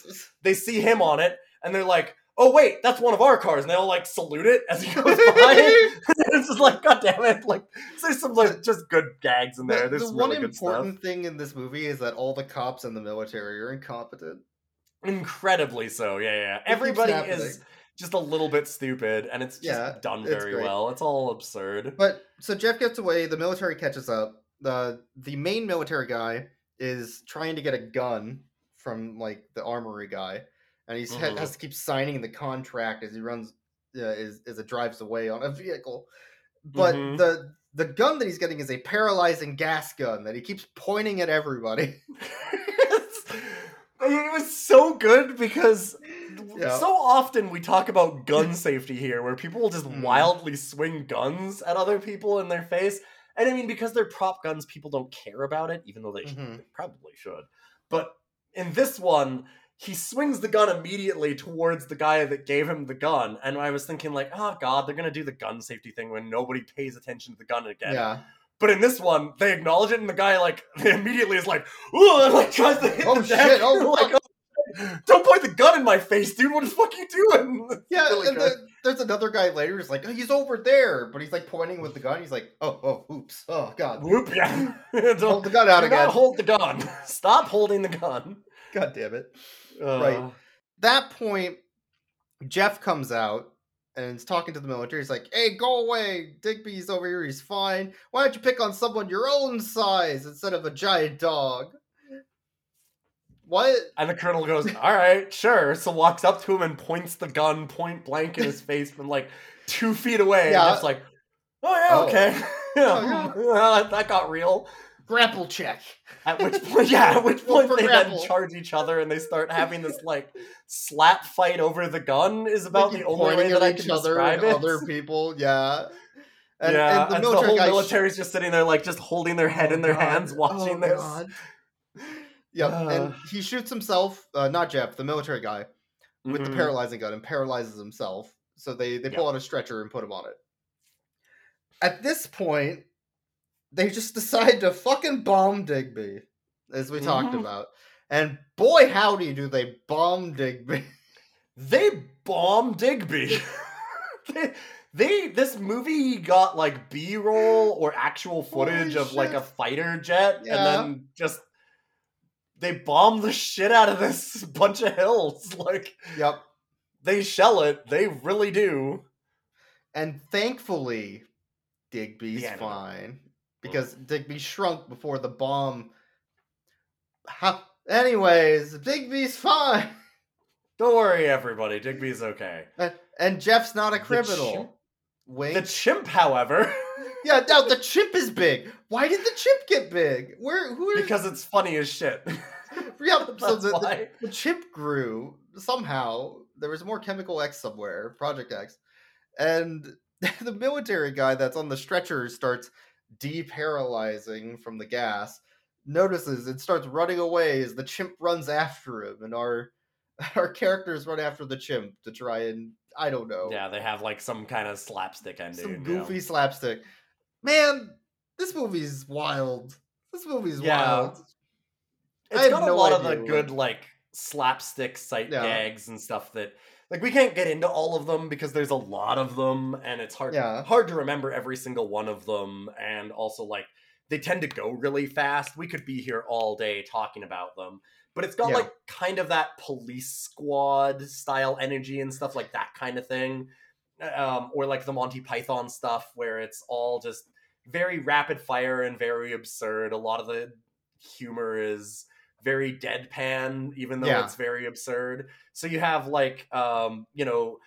They see him on it, and they're like, "Oh wait, that's one of our cars," and they all like salute it as he goes by. it's just like, God damn it! Like, there's some like just good gags in there. The, There's the some one good stuff. important thing in this movie is that all the cops and the military are incompetent. Incredibly so, yeah, yeah. keeps Everybody is just a little bit stupid, and it's just Yeah, done very well. It's all absurd. But so Jeff gets away, the military catches up. The the main military guy is trying to get a gun from like the armory guy, and he Mhm. has to keep signing the contract as he runs uh, as as it drives away on a vehicle. But Mhm. the the gun that he's getting is a paralyzing gas gun that he keeps pointing at everybody. It was so good because Yeah. so often we talk about gun safety here, where people will just Mhm. wildly swing guns at other people in their face. And I mean, because they're prop guns, people don't care about it, even though they, sh- Mhm. they probably should. But in this one, he swings the gun immediately towards the guy that gave him the gun. And I was thinking, like, oh god, they're gonna do the gun safety thing when nobody pays attention to the gun again. Yeah. But in this one, they acknowledge it, and the guy like immediately is like, "Ooh!" and like tries to hit Oh, the deck. shit, oh, like, "Oh, don't point the gun in my face, dude. What the fuck are you doing? Yeah, really and the, there's another guy later who's like, oh, he's over there, but he's like pointing with the gun. He's like, oh, oh, oops, oh god, Whoop, yeah. don't hold the gun out do again. not hold the gun. Stop holding the gun. God damn it! Uh, Right. That point, Jeff comes out and is talking to the military. He's like, hey, go away, Digby's over here. He's fine. Why don't you pick on someone your own size instead of a giant dog? What? And the colonel goes, "All right, sure." So walks up to him and points the gun point blank in his face from like two feet away. Yeah. And just like, "Oh yeah, Oh. okay." Oh, yeah, that got real. Grapple check. At which point, yeah, at which point they grapple. then charge each other and they start having this like slap fight over the gun. Is about the only way that at I each can other describe and it. Other people, yeah. And, yeah, and the and military whole guy sh- military's just sitting there, like just holding their head Oh, in their God. hands, watching Oh, this. God. Yep, Uh. and he shoots himself. Uh, not Jeff, the military guy, with the Mhm. paralyzing gun, and paralyzes himself. So they they pull out a stretcher and put him on it. At this point, they just decide to fucking bomb Digby, as we talked Mhm. about. And boy, howdy, do they bomb Digby! They bomb Digby. they, they this movie got like B-roll or actual footage Holy of like a fighter jet, Yeah. and then just they bomb the shit out of this bunch of hills. Like yep. they shell it. They really do. And thankfully, Digby's enemy. fine because Digby shrunk before the bomb. Ha- Anyways, Digby's fine, Don't worry, everybody. Digby's okay. and, and Jeff's not a The criminal. chimp- Wink. The chimp, however, yeah, now the chimp is big. Why did the chimp get big? Where? Who? Is, because it's funny as shit. yeah, so the, the, why. the chimp grew somehow. There was more Chemical X somewhere, Project X, and the military guy that's on the stretcher starts deparalyzing from the gas. Notices and starts running away as the chimp runs after him, and our our characters run after the chimp to try and I don't know, Yeah, they have like some kind of slapstick ending. some you know. goofy slapstick. Man, this movie's wild. This movie's Yeah. wild. I It's have got a no lot of the good like slapstick sight Yeah. gags and stuff that like we can't get into all of them because there's a lot of them and it's hard Yeah. hard to remember every single one of them and also like they tend to go really fast. We could be here all day talking about them. But it's got Yeah. like kind of that police squad style energy and stuff like that kind of thing. um, or like the Monty Python stuff where it's all just very rapid fire and very absurd. A lot of the humor is very deadpan, even though Yeah. it's very absurd. So you have like, um, you know,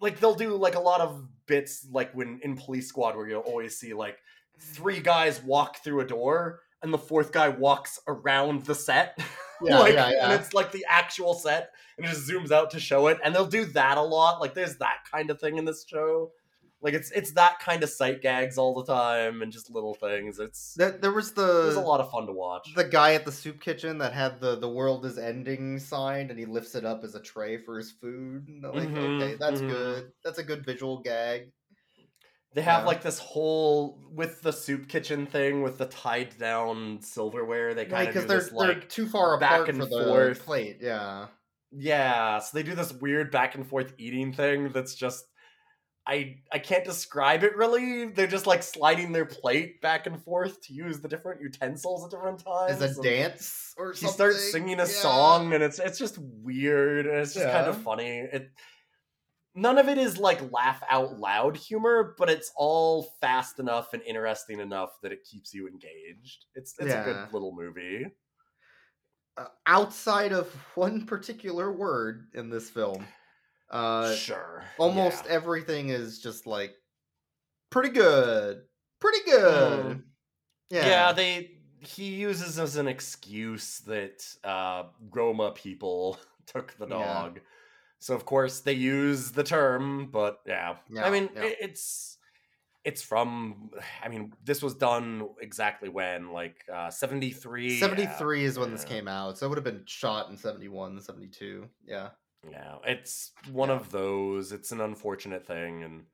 like they'll do like a lot of bits like when in Police Squad where you'll always see like three guys walk through a door and the fourth guy walks around the set. Yeah, like, yeah, And it's like the actual set and it just zooms out to show it. And they'll do that a lot. Like there's that kind of thing in this show. Like it's it's that kind of sight gags all the time and just little things. It's There, there was it was a lot of fun to watch. the guy at the soup kitchen that had the the world is ending sign, and he lifts it up as a tray for his food. Like, Mhm, okay, that's mhm. good. That's a good visual gag. They have Yeah. like this whole with the soup kitchen thing with the tied down silverware. They kind of because do they're this they're like too far back apart and for the forth. plate. Yeah, yeah. So they do this weird back and forth eating thing. That's just I I can't describe it really. They're just like sliding their plate back and forth to use the different utensils at different times. is a dance or He something. starts singing a Yeah. song, and it's it's just weird, and it's just kind of funny. It none of it is like laugh out loud humor, but it's all fast enough and interesting enough that it keeps you engaged. It's it's a good little movie. Uh, outside of one particular word in this film, uh, sure, almost yeah. everything is just like pretty good, pretty good. Mm. Yeah, yeah. They he uses as an excuse that uh, Roma people took the Yeah. dog. So of course they use the term, but yeah, Yeah, I mean yeah. it- it's it's from. I mean this was done exactly when like uh, seventy three. 73 is when this came out, so it would have been shot in 71, 72. Yeah. Yeah, it's one Yeah. of those. It's an unfortunate thing, and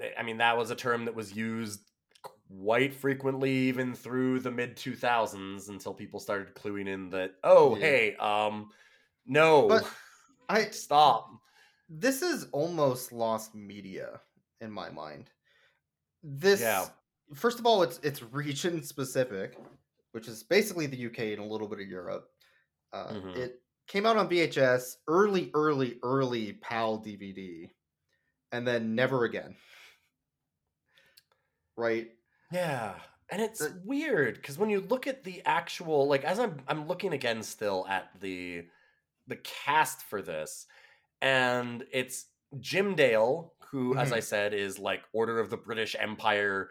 eh, I mean that was a term that was used quite frequently even through the mid 2000s until people started cluing in that oh Yeah. hey um no But I stop this is almost lost media in my mind. This Yeah. first of all, it's it's region specific, which is basically the UK and a little bit of Europe. Uh, Mhm. It came out on VHS, early, early, early PAL DVD, and then never again. Right? Yeah. And it's weird because when you look at the actual like as I'm I'm looking again still at the the cast for this and it's Jim Dale who as Mhm. I said is like Order of the British Empire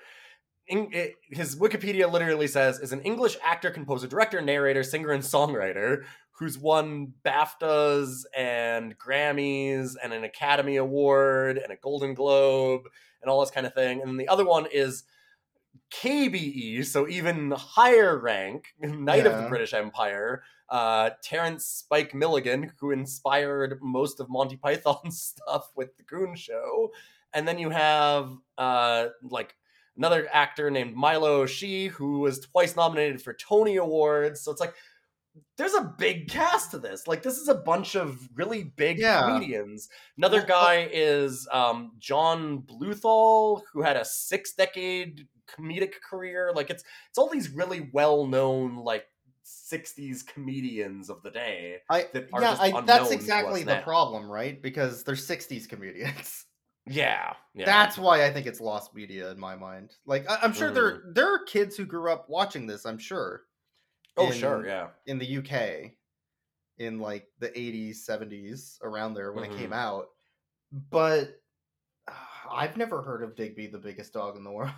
in, it, his Wikipedia literally says is an English actor, composer, director, narrator, singer, and songwriter who's won BAFTAs and Grammys and an Academy Award and a Golden Globe and all this kind of thing. And then the other one is KBE, so even higher rank, Knight of the British Empire, uh, Terence Spike Milligan, who inspired most of Monty Python's stuff with The Goon Show. And then you have uh, like another actor named Milo O'Shea, who was twice nominated for Tony Awards. So it's like there's a big cast to this. Like this is a bunch of really big Yeah. comedians. Another guy is um, John Bluthal, who had a six decade comedic career. Like it's it's all these really well known like 60s comedians of the day. I that are yeah, I, that's exactly the now. problem, right? Because they're 60s comedians. Yeah, yeah. That's why I think it's lost media in my mind. Like I, I'm sure there Mm. there are kids who grew up watching this. I'm sure. Oh in- sure, yeah. In the UK, in like the 80s, 70s, around there when it came Mhm. out, but uh, I've never heard of Digby, the biggest dog in the world.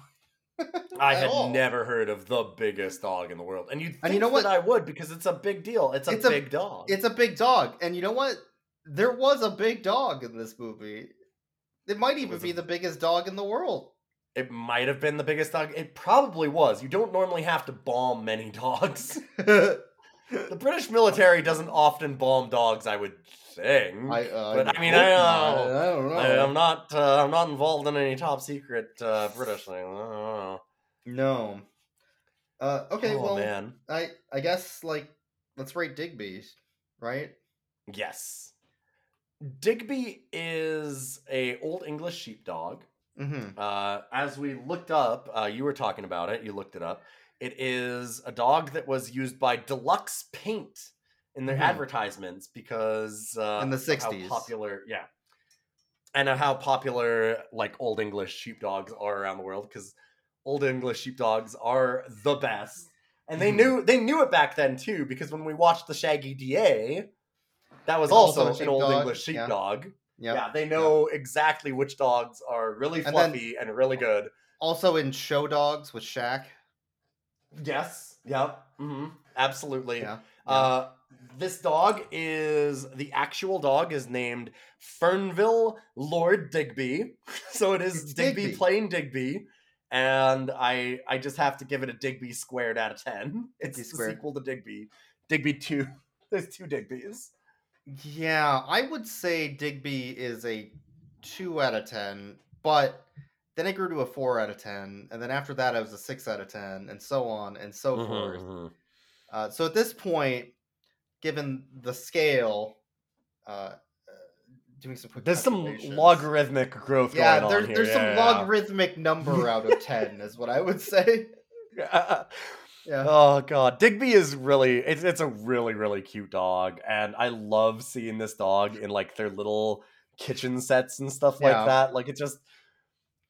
I had all. never heard of the biggest dog in the world, and you'd And you know what? I would because it's a big deal. It's a It's a- big dog. It's a big dog, and you know what? There was a big dog in this movie. It might even was be a- the biggest dog in the world. It might have been the biggest dog. It probably was. You don't normally have to bomb many dogs. the British military doesn't often bomb dogs, I would think. I, uh, But, would I mean, I know. I don't know. I, am not. Uh, I'm not involved in any top secret uh, British thing. I don't know. No. Uh, okay, oh well, man. I I guess like let's rate Digby, right? Yes. Digby is a old English sheepdog. Mm-hmm. Uh, as we looked up, uh, you were talking about it. You looked it up. It is a dog that was used by Dulux Paint in their Mhm. advertisements because uh, In the 60s. popular, yeah. and how popular like old English sheepdogs are around the world because old English sheepdogs are the best. And they Mhm. knew they knew it back then too because when we watched the Shaggy DA, that was also also, an old English sheepdog. Yeah. Yeah, they know exactly which dogs are really And fluffy and really good. Also in Show Dogs with Shaq. Yes. Yep. hmm Absolutely. Yeah. Uh, this dog is the actual dog is named Fernville Lord Digby. So it is Digby, Digby. plain Digby. And I I just have to give it a Digby squared out of ten. It's Digby the squared. sequel to Digby. Digby two. There's two Digbys. Yeah, I would say Digby is a two out of ten, but then it grew to a four out of ten, and then after that, I was a six out of ten, and so on and so Mm-hmm, forth. Uh, so at this point, given the scale, uh, uh, doing some quick There's some logarithmic growth Yeah, going there's on here. there's some yeah, yeah. logarithmic number out of ten, is what I would say. Yeah. Yeah. Oh god, Digby is really it's it's a really really cute dog and I love seeing this dog in like their little kitchen sets and stuff Yeah. like that. Like it just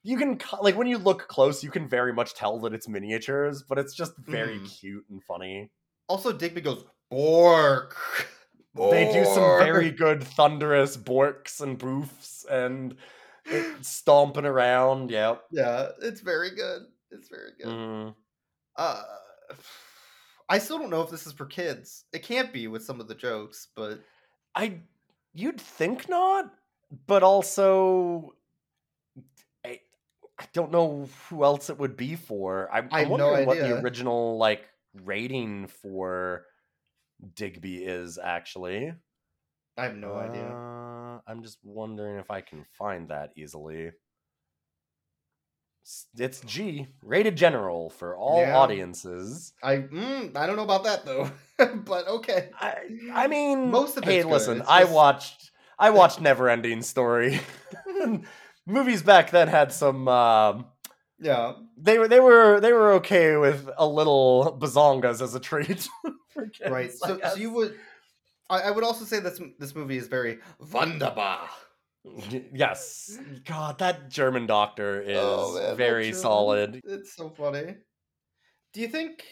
you can like when you look close you can very much tell that it's miniatures, but it's just very Mhm. cute and funny. Also, Digby goes bork. They do some very good thunderous borks and boofs and it, stomping around. Yep. Yeah, it's very good. It's very good. Mhm. Uh, I still don't know if this is for kids. It can't be with some of the jokes, but I you'd think not, but also I, I don't know who else it would be for. I'm, I I'm have no wondering what the original like rating for Digby is actually. I have no idea. Uh, I'm just wondering if I can find that easily. It's G, rated general for all Yeah. audiences. I mm, I don't know about that though, but okay. I I mean, Most of hey, listen, I watched I watched Neverending Story. Movies back then had some. Um, Yeah, they were they were they were okay with a little bazongas as a treat. kids, right. So, so you would. I, I would also say this this movie is very wunderbar. Yes, God, that German doctor oh, is Oh, man, very solid. It's so funny. Do you think?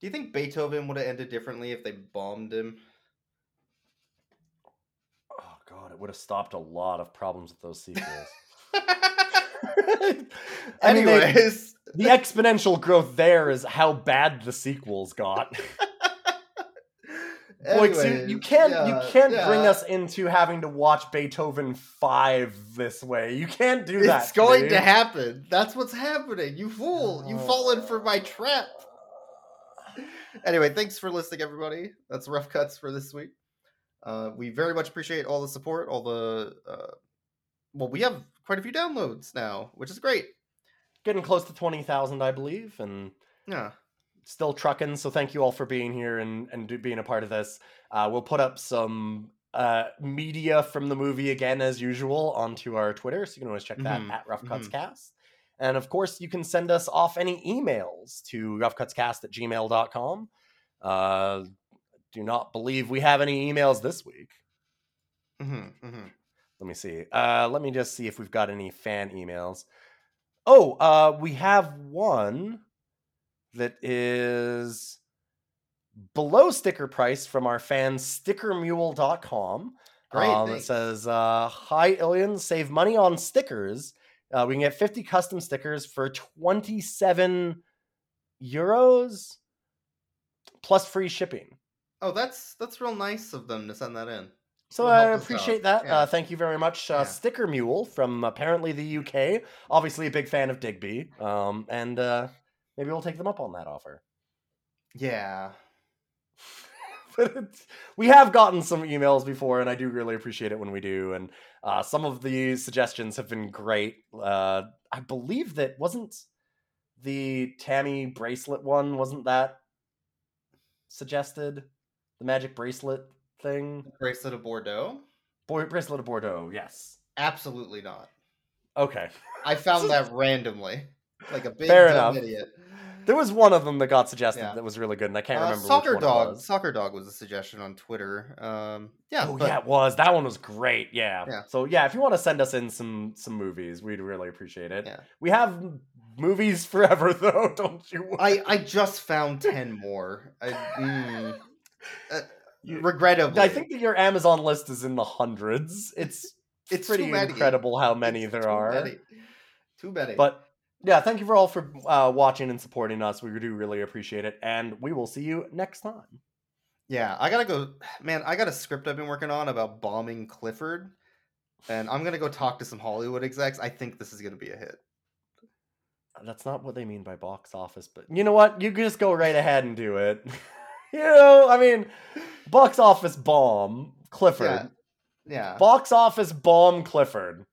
Do you think Beethoven would have ended differently if they bombed him? Oh God, it would have stopped a lot of problems with those sequels. I mean, they- Anyways, the exponential growth there is how bad the sequels got. Like, so you can't you can't bring us into having to watch Beethoven five this way. You can't do that. It's going dude. to happen. That's what's happening. You fool. You've fallen for my trap. Anyway, thanks for listening, everybody. That's rough cuts for this week. Uh, we very much appreciate all the support, all the. Uh, well, we have quite a few downloads now, which is great. Getting close to twenty thousand, I believe, and Yeah. Still trucking. So thank you all for being here and and do, being a part of this. Uh, we'll put up some uh, media from the movie again as usual onto our Twitter, so you can always check that Mhm, at Rough Cuts mhm. Cast. And of course, you can send us off any emails to roughcutscast at gmail.com. Uh, do not believe we have any emails this week. Mm-hmm, mm-hmm. Let me see. Uh, let me just see if we've got any fan emails. Oh, uh, we have one that is below sticker price from our fan stickermule.com. Great, Um, it says, uh, Hi, Ilian, save money on stickers. Uh, we can get 50 custom stickers for 27 euros plus free shipping. Oh, that's that's real nice of them to send that in. So I appreciate that. Yeah. Uh, thank you very much, uh, Yeah. Sticker Mule from apparently the UK. Obviously a big fan of Digby, um, and uh, maybe we'll take them up on that offer. Yeah. we have gotten some emails before, and I do really appreciate it when we do. And uh, some of the suggestions have been great. Uh, I believe that wasn't the Tammy bracelet one. Wasn't that suggested? The magic bracelet thing, Bracelet of Bordeaux? Boy, bracelet of Bordeaux. Yes. Absolutely not. Okay. I found that randomly. Like a big Fair dumb enough. idiot. There was one of them that got suggested Yeah. that was really good, and I can't Uh, remember soccer dog. It was. Soccer dog was a suggestion on Twitter. Um, yeah, oh but- yeah, it was. That one was great. Yeah. Yeah. So yeah, if you want to send us in some some movies, we'd really appreciate it. Yeah. We have movies forever though, don't you? I I just found ten more. I, mm, uh, You- regrettably, I think that your Amazon list is in the hundreds. It's it's pretty incredible how many It's there too are. Many. Too many. But yeah, thank you for all for uh, watching and supporting us. We do really appreciate it, and we will see you next time. yeah, I gotta go. Man, I got a script I've been working on about bombing Clifford, and I'm gonna go talk to some Hollywood execs. I think this is gonna be a hit. That's not what they mean by box office, but you know what? You can just go right ahead and do it. you know, I mean, box office bomb Clifford. Yeah. Yeah. Box office bomb Clifford.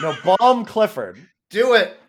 no, bomb Clifford. Do it.